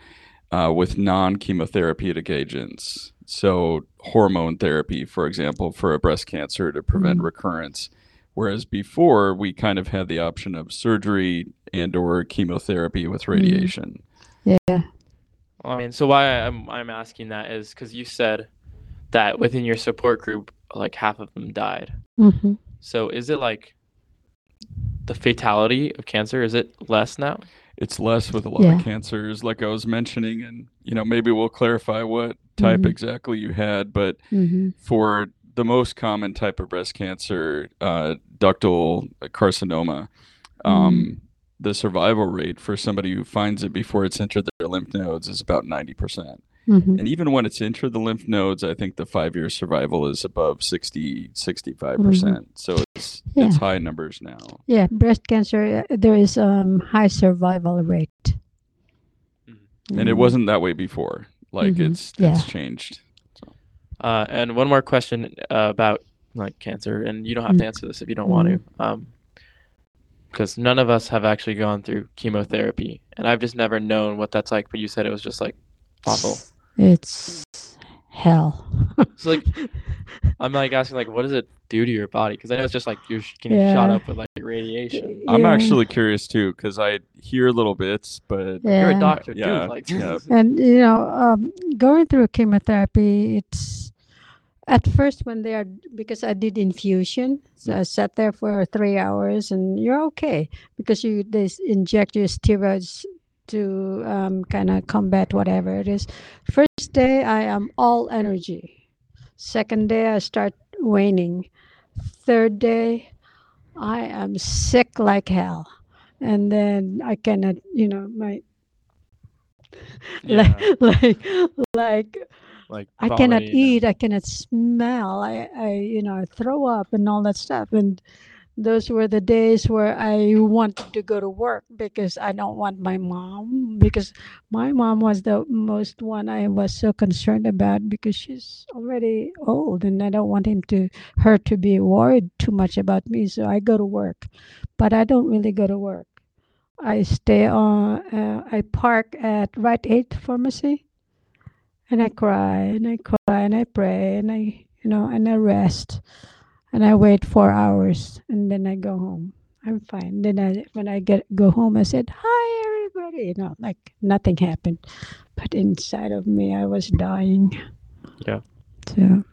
uh, with non-chemotherapeutic agents. So hormone therapy, for example, for a breast cancer to prevent Mhm. recurrence. Whereas before we kind of had the option of surgery and or chemotherapy with radiation. Yeah. Well, I mean, so why I'm I'm asking that is because you said that within your support group, like half of them died. Mhm. So is it like the fatality of cancer? Is it less now? It's less with a lot Yeah. of cancers, like I was mentioning, and you know maybe we'll clarify what type Mhm. exactly you had, but Mhm. for the most common type of breast cancer, uh, ductal carcinoma, um, the survival rate for somebody who finds it before it's entered their lymph nodes is about 90%. Mhm. And even when it's entered the lymph nodes, I think the five year survival is above 60, 65%. percent So it's, Yeah. it's high numbers now. Yeah, breast cancer. uh, There is um high survival rate. And it Mhm. wasn't that way before. Like Mhm. it's, Yeah. it's changed. Uh, and one more question uh, about like cancer, and you don't have to Mm. answer this if you don't want to, um, because none of us have actually gone through chemotherapy, and I've just never known what that's like. But you said it was just like awful. It's hell. So like, I'm like asking like, what does it do to your body? Because I know it's just like you're sh- getting shot up with like radiation. I'm actually curious too, because I hear little bits, but Yeah. You're a doctor, Yeah, dude. Like, yeah. And you know, um, going through chemotherapy, it's at first when they are because I did infusion, so I sat there for three hours, and you're okay because you they inject your steroids to um, kind of combat whatever it is. First day, I am all energy. Second day, I start waning. Third day, I am sick like hell, and then I cannot, you know, my yeah, like like like like I cannot and- eat, I cannot smell, I, I you know, throw up and all that stuff. And those were the days where I wanted to go to work because I don't want my mom because my mom was the most one I was so concerned about because she's already old and I don't want him to her to be worried too much about me. So I go to work. But I don't really go to work. I stay on uh, I park at Rite Aid Pharmacy and I cry and I cry and I pray and I you know and I rest and I wait four hours and then I go home. I'm fine. Then I when I get go home I said hi everybody you know like nothing happened, but inside of me I was dying. Yeah. So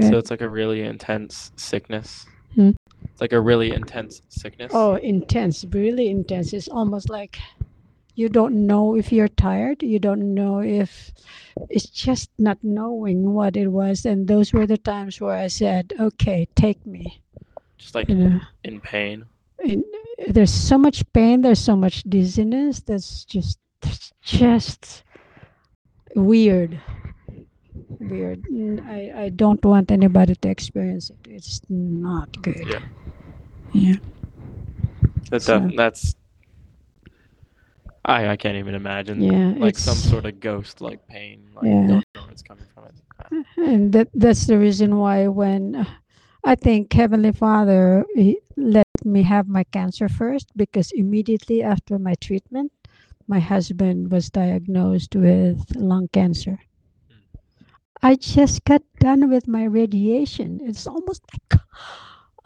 So it's like a really intense sickness. Hmm? It's like a really intense sickness. oh intense, really intense. It's almost like you don't know if you're tired. You don't know if it's just not knowing what it was. And those were the times where I said, "Okay, take me." just like You know. in pain. in, there's so much pain, there's so much dizziness. That's just that's just weird. Weird. I, I don't want anybody to experience it. It's not good. Yeah. Yeah. That's So- that's. I I can't even imagine. Yeah, Like some sort of ghost like pain. Like Yeah. don't know where it's coming from. Uh, and that that's the reason why when uh, I think Heavenly Father he let me have my cancer first because immediately after my treatment, my husband was diagnosed with lung cancer. I just got done with my radiation. It's almost like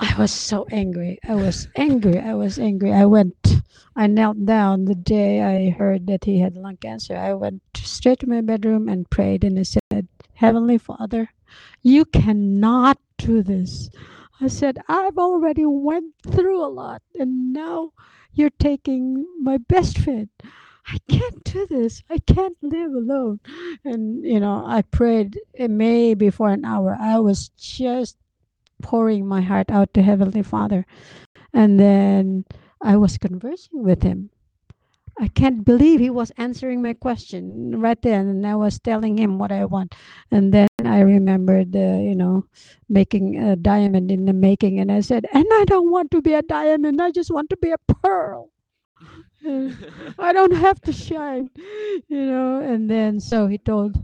I was so angry. I was angry. I was angry. I went, I knelt down the day I heard that he had lung cancer. I went straight to my bedroom and prayed and I said, Heavenly Father, you cannot do this. I said, I've already went through a lot and now you're taking my best friend. I can't do this. I can't live alone. And, you know, I prayed maybe for an hour. I was just pouring my heart out to Heavenly Father. And then I was conversing with him. I can't believe he was answering my question right then. And I was telling him what I want. And then I remembered, uh, you know, making a diamond in the making. And I said, and I don't want to be a diamond. I just want to be a pearl. I don't have to shine, you know. And then so he told,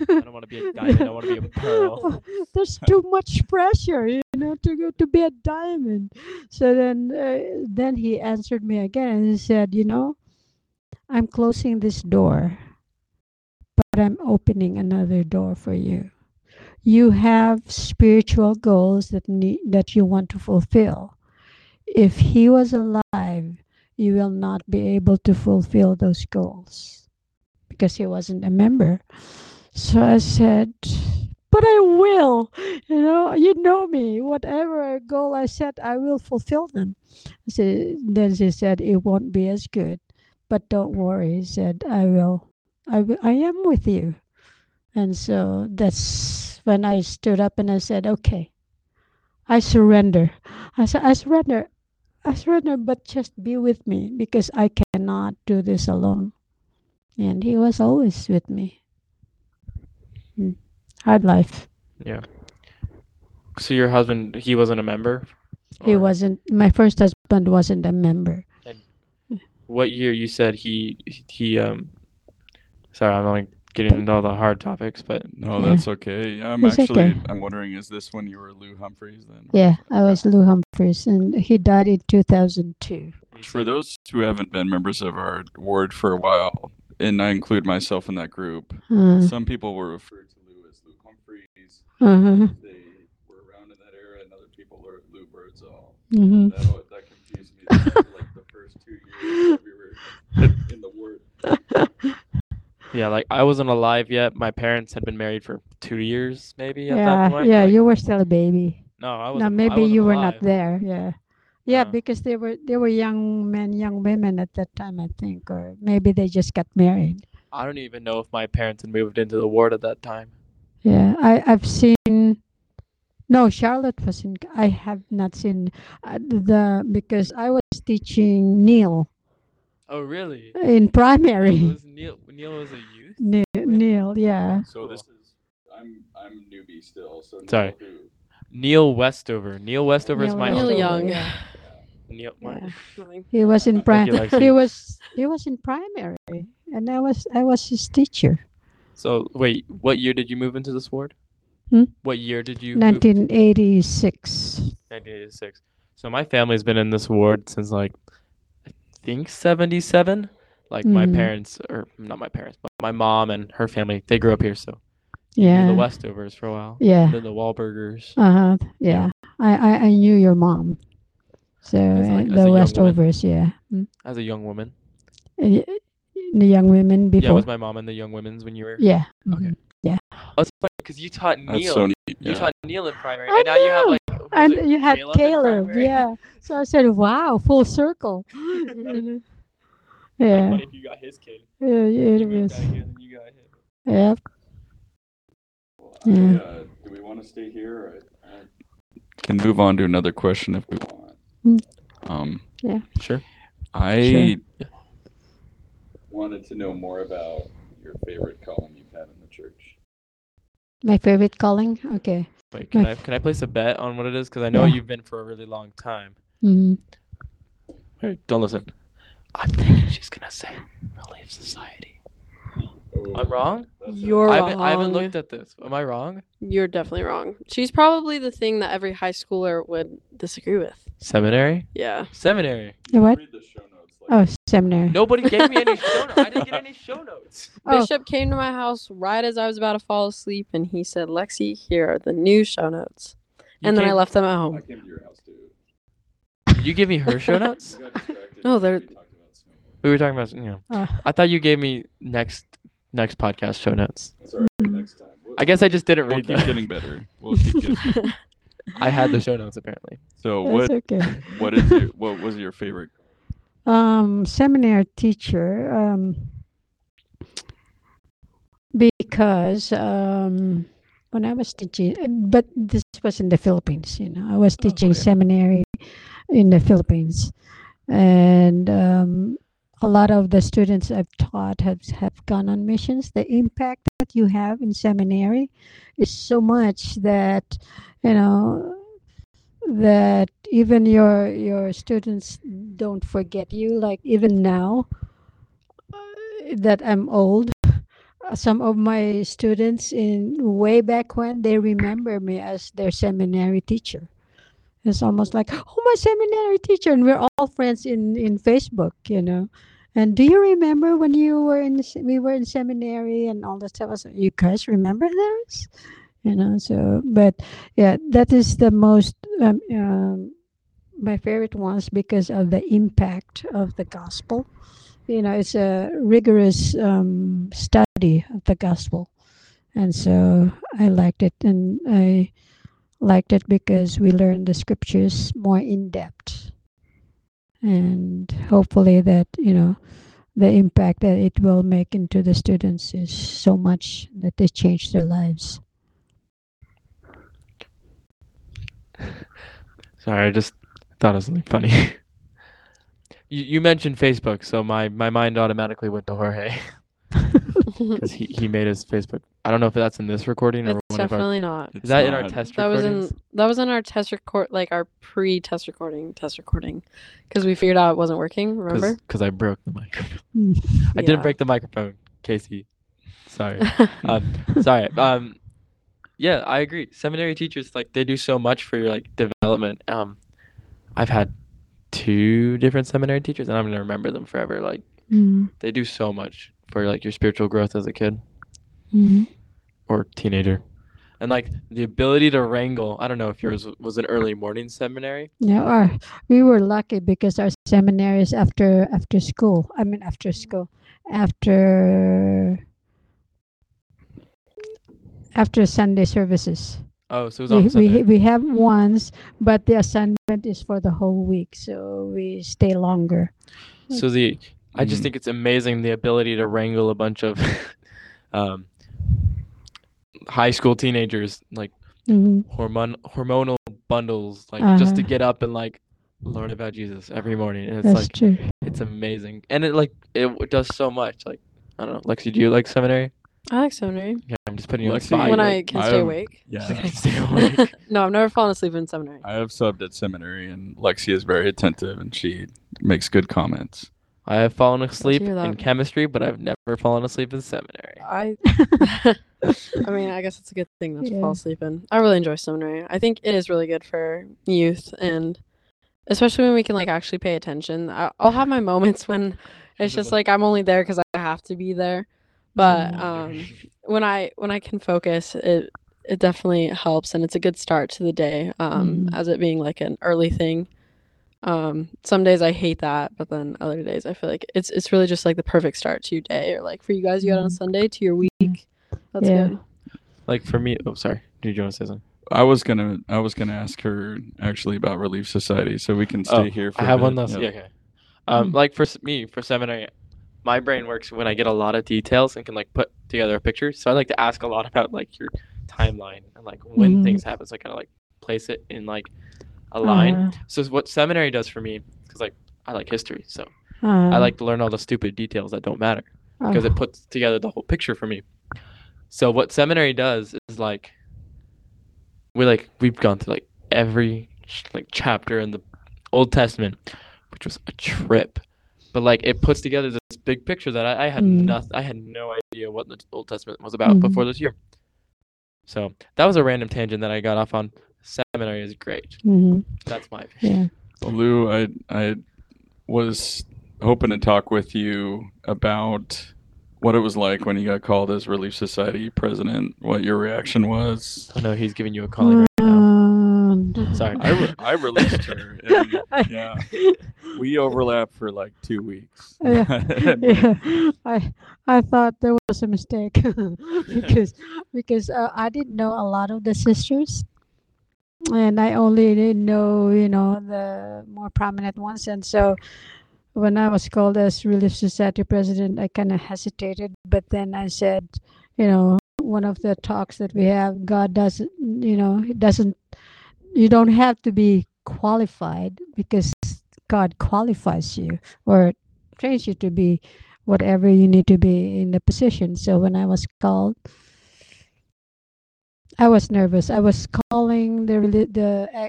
I don't want to be a diamond. I want to be a pearl. There's too much pressure, you know, to go to be a diamond. So then, uh, then he answered me again and he said, you know, I'm closing this door, but I'm opening another door for you. You have spiritual goals that need that you want to fulfill. If he was alive, you will not be able to fulfill those goals because he wasn't a member. So I said, but I will. You know, you know me. Whatever goal I set, I will fulfill them. So then she said, it won't be as good, but don't worry. He said, I will. I will, I am with you. And so that's when I stood up and I said, okay, I surrender. I said, I surrender. I surrender, but just be with me because I cannot do this alone. And he was always with me. Mm. Hard life. Yeah. So your husband, he wasn't a member. He Or wasn't. My first husband wasn't a member. What year you said he he um. Sorry, I'm only getting into all the hard topics, but No, Yeah. that's okay. I'm It's actually okay. I'm wondering is this when you were Lou Humphreys then? Yeah, I was Lou Humphreys, and he died in 2002. For those who haven't been members of our ward for a while, and I include myself in that group, Uh, some people were referred to Lou as Lou Humphreys. uh-huh. They were around in that era, and other people were Lou Birdsall. hmm That, that confused me like the first two years that we were in the ward. yeah, like I wasn't alive yet. My parents had been married for two years, maybe at that Yeah, point. yeah, like- you were still a baby. No, I was. No, maybe you were not there. Yeah, yeah, Uh. because they were they were young men, young women at that time, I think, or maybe they just got married. I don't even know if my parents had moved into the ward at that time. Yeah, I I've seen. No, Charlotte was in. I have not seen uh, the because I was teaching Neil Oh, really? in primary. Was Neil Neil was a youth? Neil, Neil, yeah. So this is I'm I'm a newbie still. So Neil Sorry. who? Neil Westover. Neil Westover is my Neil Westover, uncle. Young. yeah. Neil. what? Yeah. He was in think prim- he likes he you. was he was in primary and I was I was his teacher. So wait, what year did you move into this ward? Hmm? What year did you? 1986. 1986. So my family's been in this ward since like I think 77. Like my Mm. parents, or not my parents, but my mom and her family, they grew up here. So you knew Yeah. the Westovers for a while. Yeah. Then the Wahlburgers. Uh-huh. Yeah. I, I I knew your mom. So As uh, a the young woman? Westovers, yeah. Mm. As a young woman. Uh, The young women before. Yeah, before. was my mom and the young women's when you were? Yeah. Okay. mhm. Oh, it's funny because you taught That's Neil. so neat. You taught Neil in primary, I and now you have know. like. who And it, you had in Caleb, yeah. So I said, "Wow, full circle." Yeah, What if you got his kid? yeah, You it moved was. out here, then you got him. Yep. Well, I, uh, do we want to stay here? Or I, I can move on to another question if we want. Um, yeah. Sure. I Yeah. wanted to know more about your favorite calling you've had in the church. My favorite calling. Okay. Wait, can My I can I place a bet on what it is? Because I know Yeah. you've been for a really long time. Mm-hmm. Hey, don't listen. I'm thinking she's gonna say Relief Society. I'm wrong. You're I wrong. haven't, I haven't looked at this. Am I wrong? You're definitely wrong. She's probably the thing that every high schooler would disagree with. Seminary. Yeah. Seminary. The What? Read the show notes. Like, Oh, seminary. Nobody gave me any show notes. I didn't get any show notes. Oh. Bishop came to my house right as I was about to fall asleep, and he said, "Lexi, here are the new show notes." You and then I gave- left them at home. I home. came to your house too. Did you give me her show notes? I got distracted No, they're- we talked about swimming. we were talking about. You know, Uh, I thought you gave me next next podcast show notes. That's all right. Next time. We'll, I guess I just didn't read. we'll keep them. getting better. We'll keep getting. I had the show notes apparently. So that's what? okay. What is your? What was your favorite? um seminary teacher um because um when i was teaching uh, but this was in the philippines you know i was teaching okay. seminary in the philippines and um a lot of the students i've taught have have gone on missions. The impact that you have in seminary is so much that you know that even your your students don't forget you. Like even now uh, that i'm old uh, some of my students in way back when they remember me as their seminary teacher. It's almost like oh my seminary teacher and we're all friends in in facebook you know and do you remember when you were in we were in seminary and all that stuff? Was you guys remember those? You know so but yeah that is the most um, um, my favorite ones because of the impact of the gospel. You know it's a rigorous um, study of the gospel. And so i liked it and i liked it because we learned the scriptures more in depth and hopefully that you know the impact that it will make into the students is so much that they change their lives Sorry, I just thought of something funny. you, you mentioned Facebook, so my, my mind automatically went to Jorge because he, he made his Facebook. I don't know if that's in this recording or it's one of our. definitely not. Is that in our test That was in that was in our test record, like our pre-test recording, test recording, because we figured out it wasn't working. Remember? Because I broke the microphone. Mm. I Yeah. didn't break the microphone, Casey. Sorry. um, sorry. Um, yeah, I agree. Seminary teachers like they do so much for your like development. Um, I've had two different seminary teachers, and I'm gonna remember them forever. Like Mm. they do so much for like your spiritual growth as a kid Mhm. or teenager, and like the ability to wrangle. I don't know if yours was an early morning seminary. Yeah, our, we were lucky because our seminary is after after school. I mean, after school, after after Sunday services. Oh, so it was on We, Sunday. we we have ones, but the assignment is for the whole week, so we stay longer. So the I just Mhm. think it's amazing the ability to wrangle a bunch of um, high school teenagers like Mhm. hormone hormonal bundles like just to Uh-huh. get up and like learn about Jesus every morning and it's That's like true. it's amazing and it like it w- does so much like I don't know Lexi do you like seminary I like seminary yeah I'm just putting you on the Lexi, spot when like, I can I stay have- awake. Yeah. I can stay awake. no, I've never fallen asleep in seminary. I have subbed at seminary, and Lexi is very attentive, and she makes good comments. I have fallen asleep in chemistry but I've never fallen asleep in seminary I I mean, I guess it's a good thing not to Yeah. fall asleep in. I really enjoy seminary. I think it is really good for youth and especially when we can like actually pay attention. I, I'll have my moments when it's just like- like I'm only there because I have to be there. But Mhm. um, when I when I can focus, it it definitely helps and it's a good start to the day. Um, Mhm. as it being like an early thing. Um, some days I hate that, but then other days I feel like it's it's really just like the perfect start to your day. Or like for you guys, you got on Mhm. Sunday to your week. That's Yeah. good. like for me oh sorry did you want to say something I was gonna, I was gonna ask her actually about Relief Society, so we can stay Oh, here. For I a have one last. Yeah. Yeah. Okay. Um, Mm. like for me, for seminary, my brain works when I get a lot of details and can like put together a picture. So I like to ask a lot about like your timeline and like when Mhm. things happen. So I kind of like place it in like a line. Uh, So what seminary does for me, because like I like history, so uh, I like to learn all the stupid details that don't matter because uh, it puts together the whole picture for me. So what seminary does is like we like we've gone through like every like chapter in the Old Testament, which was a trip. But like it puts together this big picture that I, I had Mm. nothing I had no idea what the Old Testament was about Mhm. before this year. So that was a random tangent that I got off on. Seminary is great. mhm, That's my opinion. yeah. Well, Lou, I I was hoping to talk with you about what it was like when you got called as Relief Society president. What your reaction was. I know he's giving you a calling right now. Sorry. I, re- I released her. And, yeah, we overlapped for like two weeks. Yeah. yeah, I I thought there was a mistake because because uh, I didn't know a lot of the sisters, and I only didn't know you know the more prominent ones, and so when I was called as Relief Society president, I kind of hesitated, but then I said, you know, one of the talks that we have, God doesn't, you know, it doesn't, you don't have to be qualified because God qualifies you or trains you to be whatever you need to be in the position. So when I was called, I was nervous. I was calling the the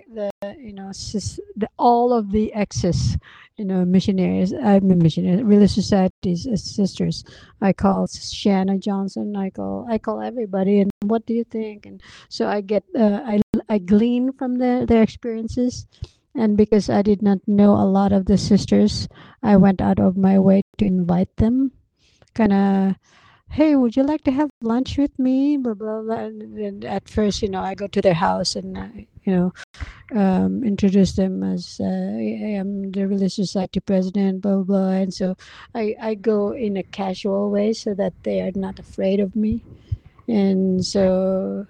the you know the, all of the exes, you know missionaries. I mean missionaries, religious societies, uh, sisters. I call Shanna Johnson. I call I call everybody. And what do you think? And so I get uh, I I glean from their their experiences. And because I did not know a lot of the sisters, I went out of my way to invite them. Kind of, hey, would you like to have lunch with me? Blah blah blah. And at first, you know, I go to their house and I, you know, um, introduce them as uh, I am the Religious Society president. Blah blah blah. And so I I go in a casual way so that they are not afraid of me. And so,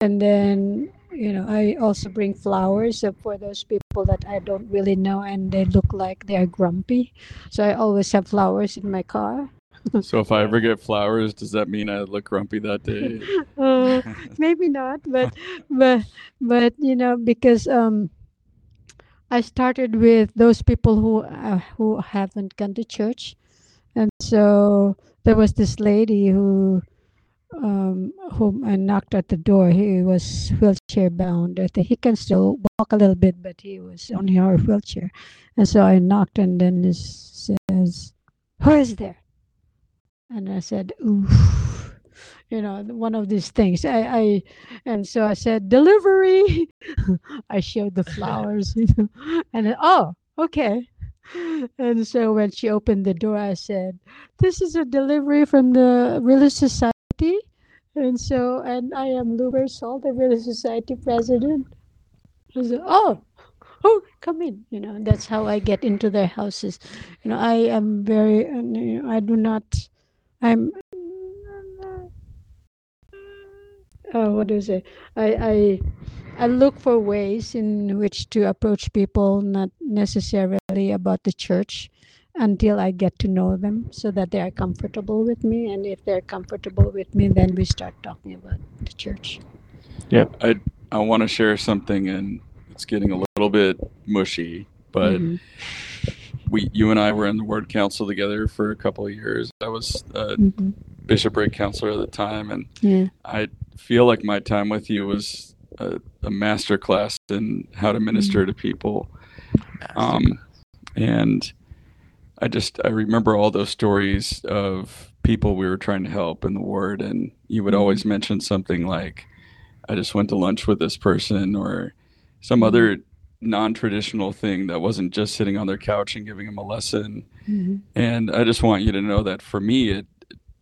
and then you know i also bring flowers for those people that i don't really know and they look like they are grumpy so i always have flowers in my car so if I ever get flowers, does that mean I look grumpy that day? uh, maybe not but but but you know because um i started with those people who uh, who haven't gone to church. And so there was this lady who um whom i knocked at the door. He was wheelchair bound i think. He can still walk a little bit but he was on her wheelchair. And so i knocked and then he says who is there and i said oof you know one of these things. I i and so i said delivery. I showed the flowers you know and oh okay. And so when she opened the door i said this is a delivery from the religious society. And so and i am Lou Birdsall, the religious society president. I said, oh oh come in you know that's how i get into their houses. You know i am very you know, i do not i'm uh, what do you say? I, I I look for ways in which to approach people, not necessarily about the church, until I get to know them, so that they are comfortable with me. And if they're comfortable with me, then we start talking about the church. Yeah, I I want to share something, and it's getting a little bit mushy, but Mhm. We you and I were in the Ward Council together for a couple of years. I was a Mhm. bishopric counselor at the time, and yeah, I feel like my time with you was a, a master class in how to minister to people. Um, and I just I remember all those stories of people we were trying to help in the ward, and you would always mention something like, "I just went to lunch with this person," or some other non-traditional thing that wasn't just sitting on their couch and giving them a lesson. Mhm. And I just want you to know that for me, it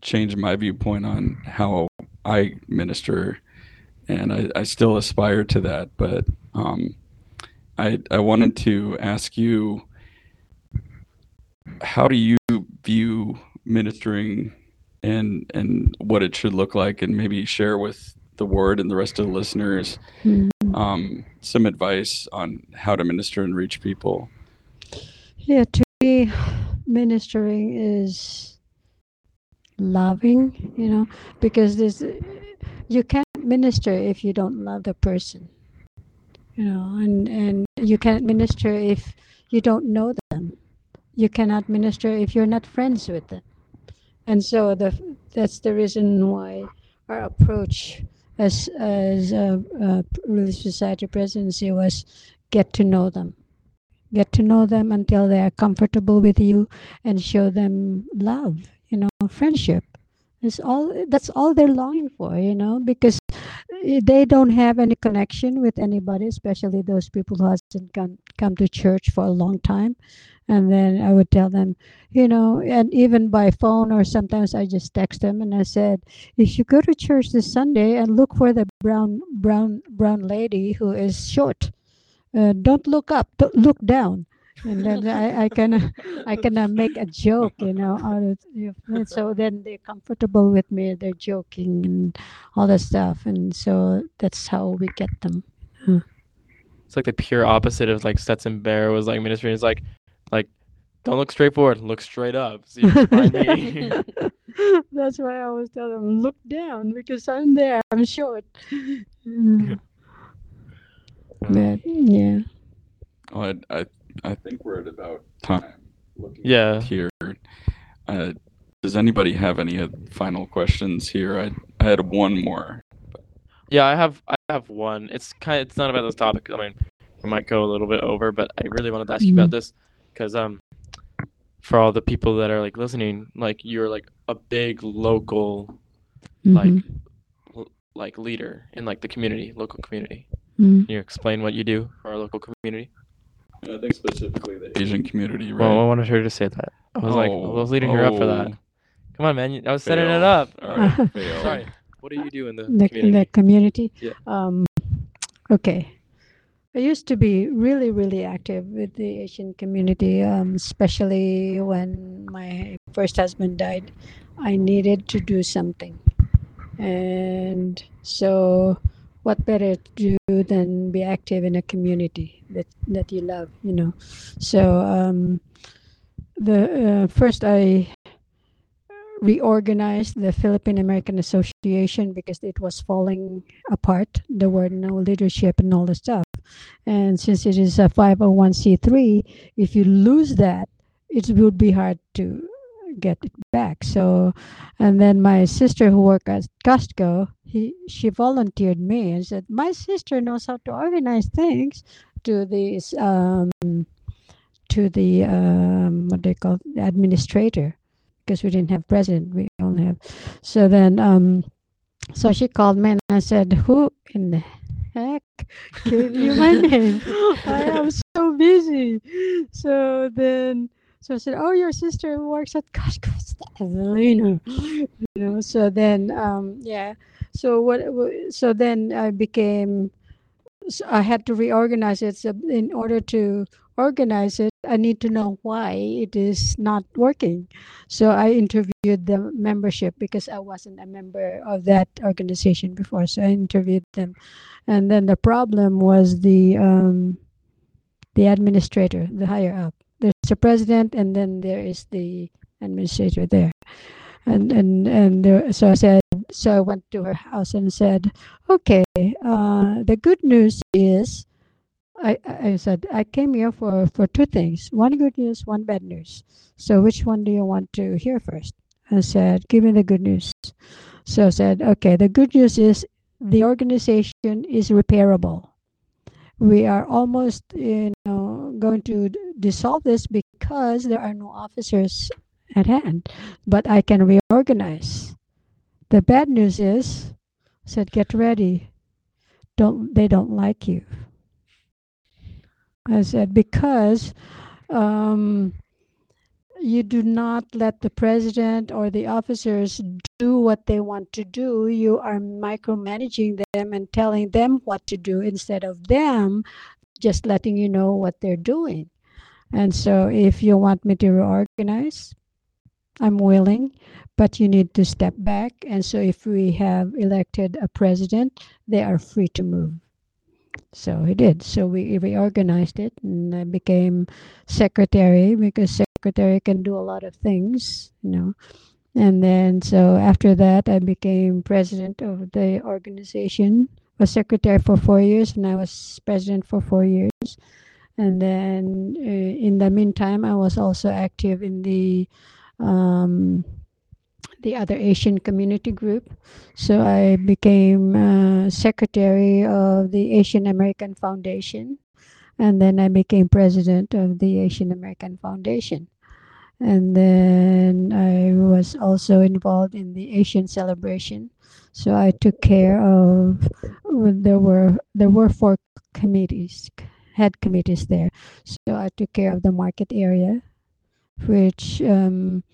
changed my viewpoint on how I minister, and I, I still aspire to that. But um, I I wanted to ask you, how do you view ministering, and and what it should look like, and maybe share with the word and the rest of the listeners Mhm. Um, some advice on how to minister and reach people. yeah. To me, ministering is loving. You know, because there's you can't minister if you don't love the person. You know, and and you can't minister if you don't know them. You cannot minister if you're not friends with them. And so the that's the reason why our approach as as a, a religious society presidency was get to know them. Get to know them until they are comfortable with you and show them love you know friendship. Is all that's all they're longing for you know because they don't have any connection with anybody especially those people who hasn't come, come to church for a long time. And then i would tell them you know and even by phone or sometimes i just text them and i said if you go to church this sunday and look for the brown brown brown lady who is short uh, don't look up don't look down and then I, I can I kind of uh, make a joke, you know, out of and so then they're comfortable with me. They're joking and all that stuff, and so that's how we get them. It's like the pure opposite of like Stetson Bear was like ministry. It's like, like, don't look straight forward, look straight up. So you can find me. that's why I always tell them look down because I'm there. I'm short. But yeah. Well, I, I I think we're at about time. Looking Yeah. Here, uh, does anybody have any uh, final questions here? I I had one more. Yeah, I have I have one. It's kind of, it's not about this topic. I mean, we might go a little bit over, but I really wanted to ask you about this because um, for all the people that are like listening, like you're like a big local like Mhm. l- like leader in like the community, local community. Mhm. Can you explain what you do for our local community? I think specifically the Asian community, right? Well, I wanted her to say that. I was like, I Oh, was leading her up for that. oh, Come on, man. you- I was setting it fail. up. All right, fail. Sorry. What do you do in the, the, community? the community. Yeah. Um, okay. I used to be really, really active with the Asian community, um, especially when my first husband died. I needed to do something. And so, what better to do than be active in a community that, that you love, you know? So, um, the uh, first I reorganized the Philippine American Association because it was falling apart. There were no leadership and all the stuff. And since it is a 501c3, if you lose that, it would be hard to get it back. So, and then my sister who worked at Costco, he she volunteered me and said, my sister knows how to organize things to this um, to the um, what they call the administrator because we didn't have president. We only have. So then, um, so she called me and I said, "Who in the heck gave you my name? I am so busy." So then, so I said, "Oh, your sister works at Costco." Know, you know. So then, um, yeah. So what? So then I became. So I had to reorganize it. So in order to organize it, I need to know why it is not working. So I interviewed the membership because I wasn't a member of that organization before. So I interviewed them, and then the problem was the um, the administrator, the higher up. There's a president, and then there is the administrator there, and and and there, so I said. So I went to her house and said, "Okay, uh, the good news is." I, I said I came here for for two things one good news one bad news so which one do you want to hear first I said give me the good news so I said okay the good news is the organization is repairable we are almost know going to dissolve this because there are no officers at hand. But I can reorganize. The bad news is said get ready. Don't they don't like you. I said, because um, you do not let the president or the officers do what they want to do. You are micromanaging them and telling them what to do instead of them just letting you know what they're doing. And so, if you want me to reorganize, I'm willing, but you need to step back. And so, if we have elected a president, they are free to move. So he did. So we reorganized it and I became secretary because secretary can do a lot of things, you know. And then so after that I became president of the organization. Was secretary for four years and I was president for four years. and then uh, in the meantime, I was also active in the um, the other Asian community group. So I became uh, secretary of the Asian American Foundation, and then I became president of the Asian American Foundation. And then I was also involved in the Asian celebration. So I took care of there were there were four committees head committees there. So I took care of the market area, which um,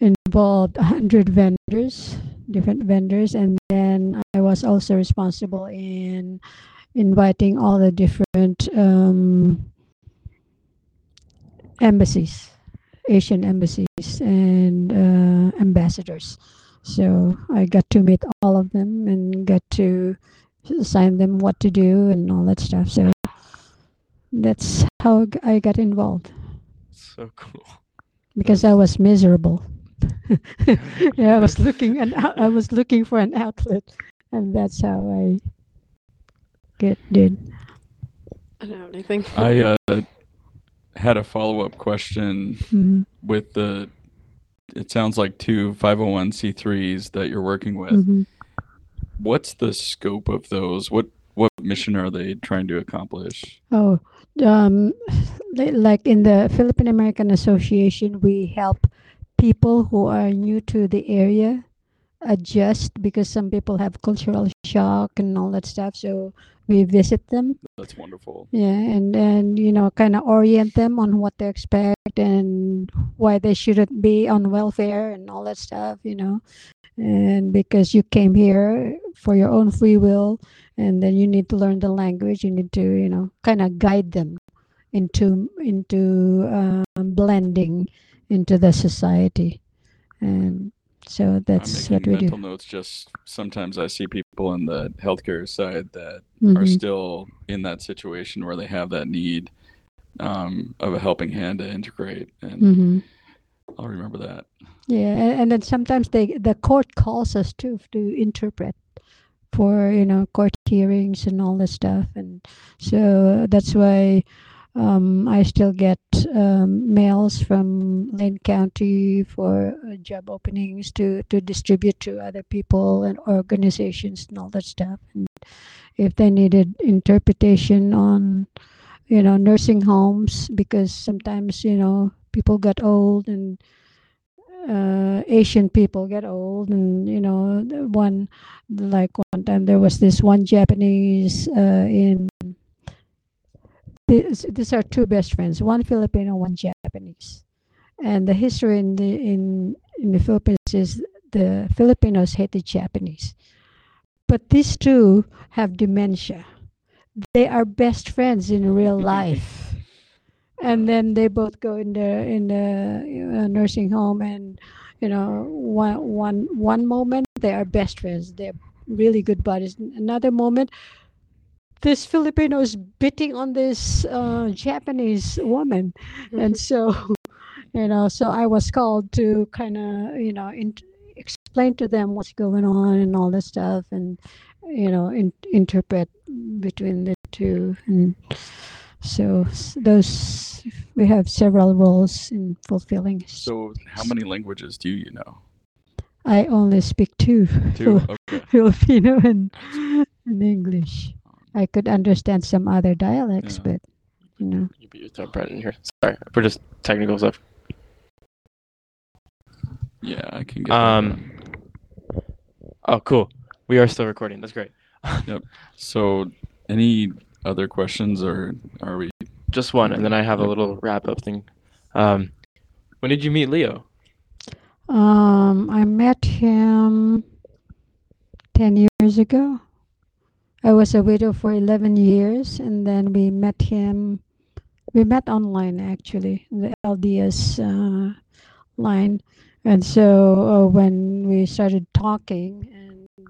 involved 100 vendors, different vendors. And then I was also responsible in inviting all the different um, embassies, Asian embassies, and uh, ambassadors. So I got to meet all of them and got to assign them what to do and all that stuff. So that's how I got involved So cool. because I was miserable. yeah, I was looking and I was looking for an outlet, and that's how I get did. I don't have anything. I uh, had a follow up question Mhm, with the. It sounds like two 501c3s that you're working with. mhm. What's the scope of those? What what mission are they trying to accomplish? Oh, um, like in the Philippine American Association, we help people who are new to the area adjust because some people have cultural shock and all that stuff. So we visit them That's wonderful. Yeah, and and you know, kind of orient them on what to expect and why they shouldn't be on welfare and all that stuff, you know. And because you came here for your own free will, and then you need to learn the language, you need to, you know, kind of guide them into into um, blending into the society, and so that's what we do. mental notes. Just sometimes I see people in the healthcare side that are Mhm. still in that situation where they have that need um, of a helping hand to integrate, and Mhm. I'll remember that. Yeah, and, and then sometimes they the court calls us too to interpret for you know court hearings and all this stuff, and so that's why um, I still get um, mails from Lane County for uh, job openings to to distribute to other people and organizations and all that stuff. And if they needed interpretation on you know nursing homes because sometimes you know people get old and uh, Asian people get old, and you know, one like one time there was this one Japanese uh, in. These, these are two best friends, one Filipino, one Japanese, and the history in the in in the Philippines is the Filipinos hate the Japanese, but these two have dementia. They are best friends in real life. And then they both go in the in the uh, nursing home and you know one one one moment they are best friends. They're really good buddies. Another moment this filipino is beating on this uh, japanese woman and so you know so i was called to kind of you know in, explain to them what's going on and all this stuff and you know in, interpret between the two and so those we have several roles in fulfilling. So, how many languages do you know? I only speak two, Two. Okay. Filipino and, and English. I could understand some other dialects, Yeah. but you know, You beat your throat, Brendan. Here, sorry we're just technical stuff. Yeah, I can get. Um. Oh, cool. We are still recording. That's great. that. So, any other questions, or are we? Just one, and then I have a little wrap up thing. Um, when did you meet Leo? um, I met him ten years ago. I was a widow for eleven years, and then we met him. We met online actually, the LDS uh, line, and so uh, when we started talking, and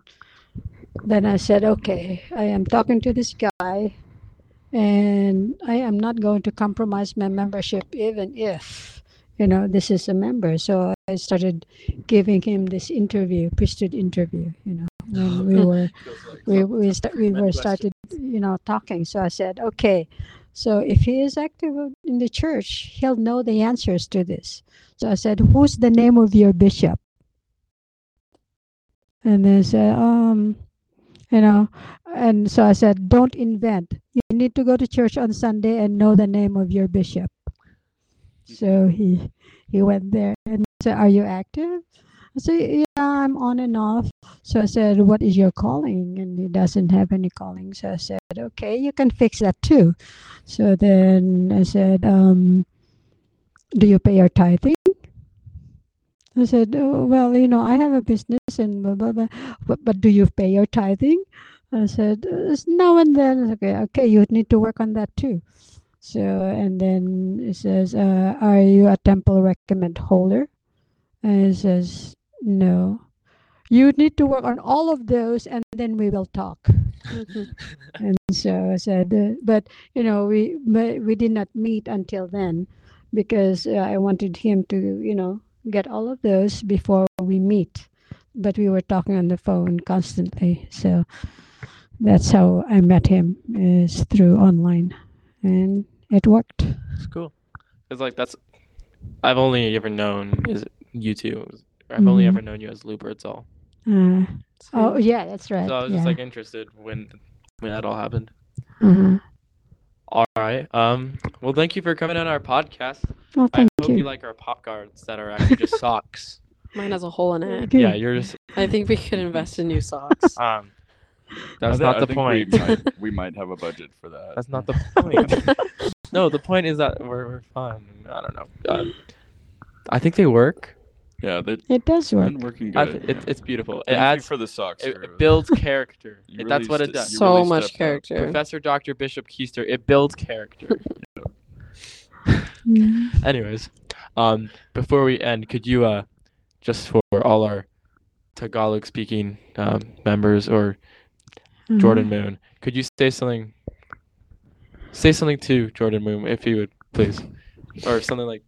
then I said, "Okay, I am talking to this guy, and I am not going to compromise my membership, even if." You know, this is a member. So I started giving him this interview, priesthood interview. You know, when we were we we, we were started you know talking so i said okay So if he is active in the church, he'll know the answers to this. So I said, Who's the name of your bishop? And they said, um, you know, and so I said, Don't invent. You need to go to church on Sunday and know the name of your bishop. So he he went there and said, Are you active? Said, Yeah, I'm on and off. So I said, What is your calling? And he doesn't have any calling. So I said, Okay, you can fix that too. So then I said, um, Do you pay your tithing? I said, oh, Well, you know, I have a business and blah, blah, blah. But, but do you pay your tithing? I said, "Uh, Now and then. Okay, okay, you need to work on that too. So, and then it says, uh, Are you a temple recommend holder? And it says, No. You need to work on all of those and then we will talk. Mhm. And so I said, uh, But, you know, we, but we did not meet until then because uh, I wanted him to, you know, get all of those before we meet. But we were talking on the phone constantly. So that's how I met him is through online. And it worked. It's cool. It's like that's. I've only ever known is you two. I've only Mhm. ever known you as Lou Birdsall. Uh, oh, yeah, that's right. So I was yeah. just like interested when when that all happened. uh-huh. All right. Um. Well, thank you for coming on our podcast. Well, thank I thank hope you. you like our pop guards that are actually just socks. Mine has a hole in it. Good. Yeah, you're just. I think we could invest in new socks. Um. That's thi- not I the point. We might, we might have a budget for that. That's not the point. no, the point is that we're, we're fun. I don't know. Uh, I think they work. Yeah, they've It does work. been working good. th- it, it's beautiful. It Thank you adds. for the socks. It, it builds character. You It- That's what it st- does. you so really much stepped up. character. Professor Dr. Bishop Keister. It builds character. Mm. Anyways, um, before we end, could you uh, just for all our Tagalog speaking um, members or Uh-huh. Jordan Moon, could you say something? Say something to Jordan Moon, if you would, please, or something like I don't know.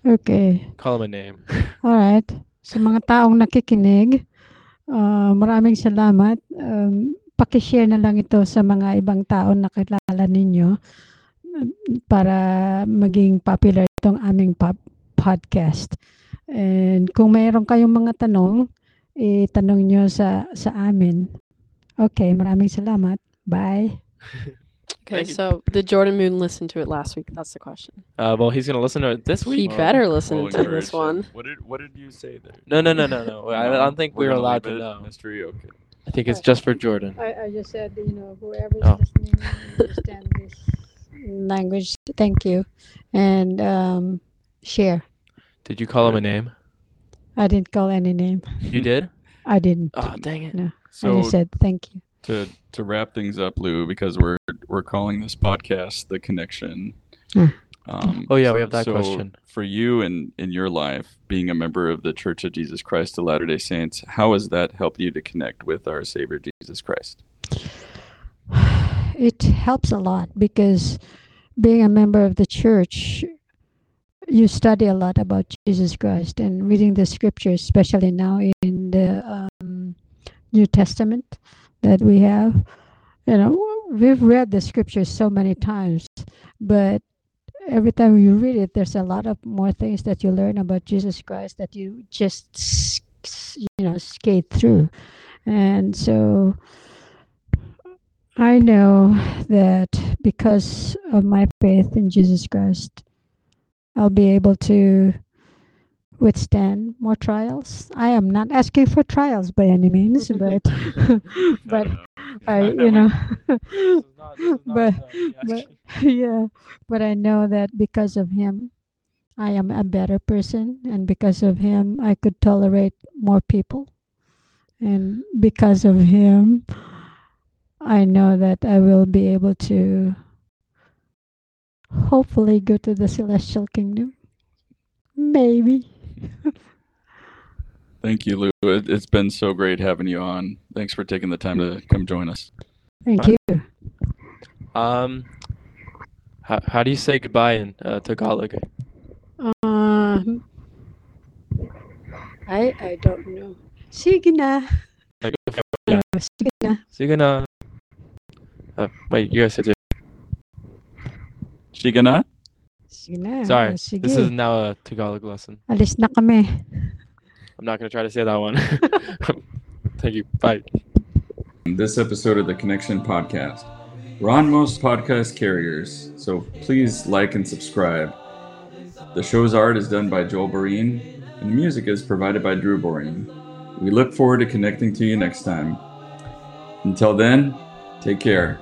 Okay. Call him a name. Alright. Sa mga taong nakikinig, ah, maraming salamat. Um, pakishare na lang ito sa mga ibang tao na kilala ninyo um, para maging popular itong aming pop- podcast. And kung mayroon kayong mga tanong, itanong nyo sa, sa amin. Okay, maraming salamat. Bye. Okay, Thank you. so did Jordan Moon listen to it last week? That's the question. Uh, well, he's gonna listen to it this week. He week. better listen we'll to this one. What did What did you say there? No, no, no, no, no. I, I don't think We're we're gonna allowed leave to it know. Mystery. Okay. I think it's just for Jordan. I, I just said, you know, whoever's Oh. listening understand this language, thank you. And um, share. Did you call him a name? I didn't call any name. You did? I didn't. Oh, dang it. I So just said thank you. To to wrap things up, Lou, because we're we're calling this podcast the connection. Hmm. Um, Oh, yeah, we have that so question. For you and in your life, being a member of the Church of Jesus Christ of Latter Day Saints, how has that helped you to connect with our Savior Jesus Christ? It helps a lot because being a member of the church, you study a lot about Jesus Christ and reading the scriptures, especially now in the um, New Testament that we have. You know, we've read the scriptures so many times, but every time you read it, there's a lot of more things that you learn about Jesus Christ that you just, you know, skate through. And so I know that because of my faith in Jesus Christ, I'll be able to withstand more trials. I am not asking for trials by any means, but but I, you know, but but yeah, but I know that because of him, I am a better person, and because of him, I could tolerate more people, and because of him, I know that I will be able to hopefully go to the celestial kingdom. Maybe. Thank you, Lou. It, it's been so great having you on. Thanks for taking the time to come join us. Thank Fine. you. Um, how, how do you say goodbye in uh, Tagalog? Um, I I don't know. Sige na. Like, Uh, sige na. Sige na. Uh, wait, you guys said it. Sige na? Sige na. Sorry, sige. this is now a Tagalog lesson. Alis na kami. I'm not gonna try to say that one. Thank you. Bye. This episode of the Connection Podcast. We're on most podcast carriers, so please like and subscribe. The show's art is done by Joel Boreen, and the music is provided by Drew Boreen. We look forward to connecting to you next time. Until then, take care.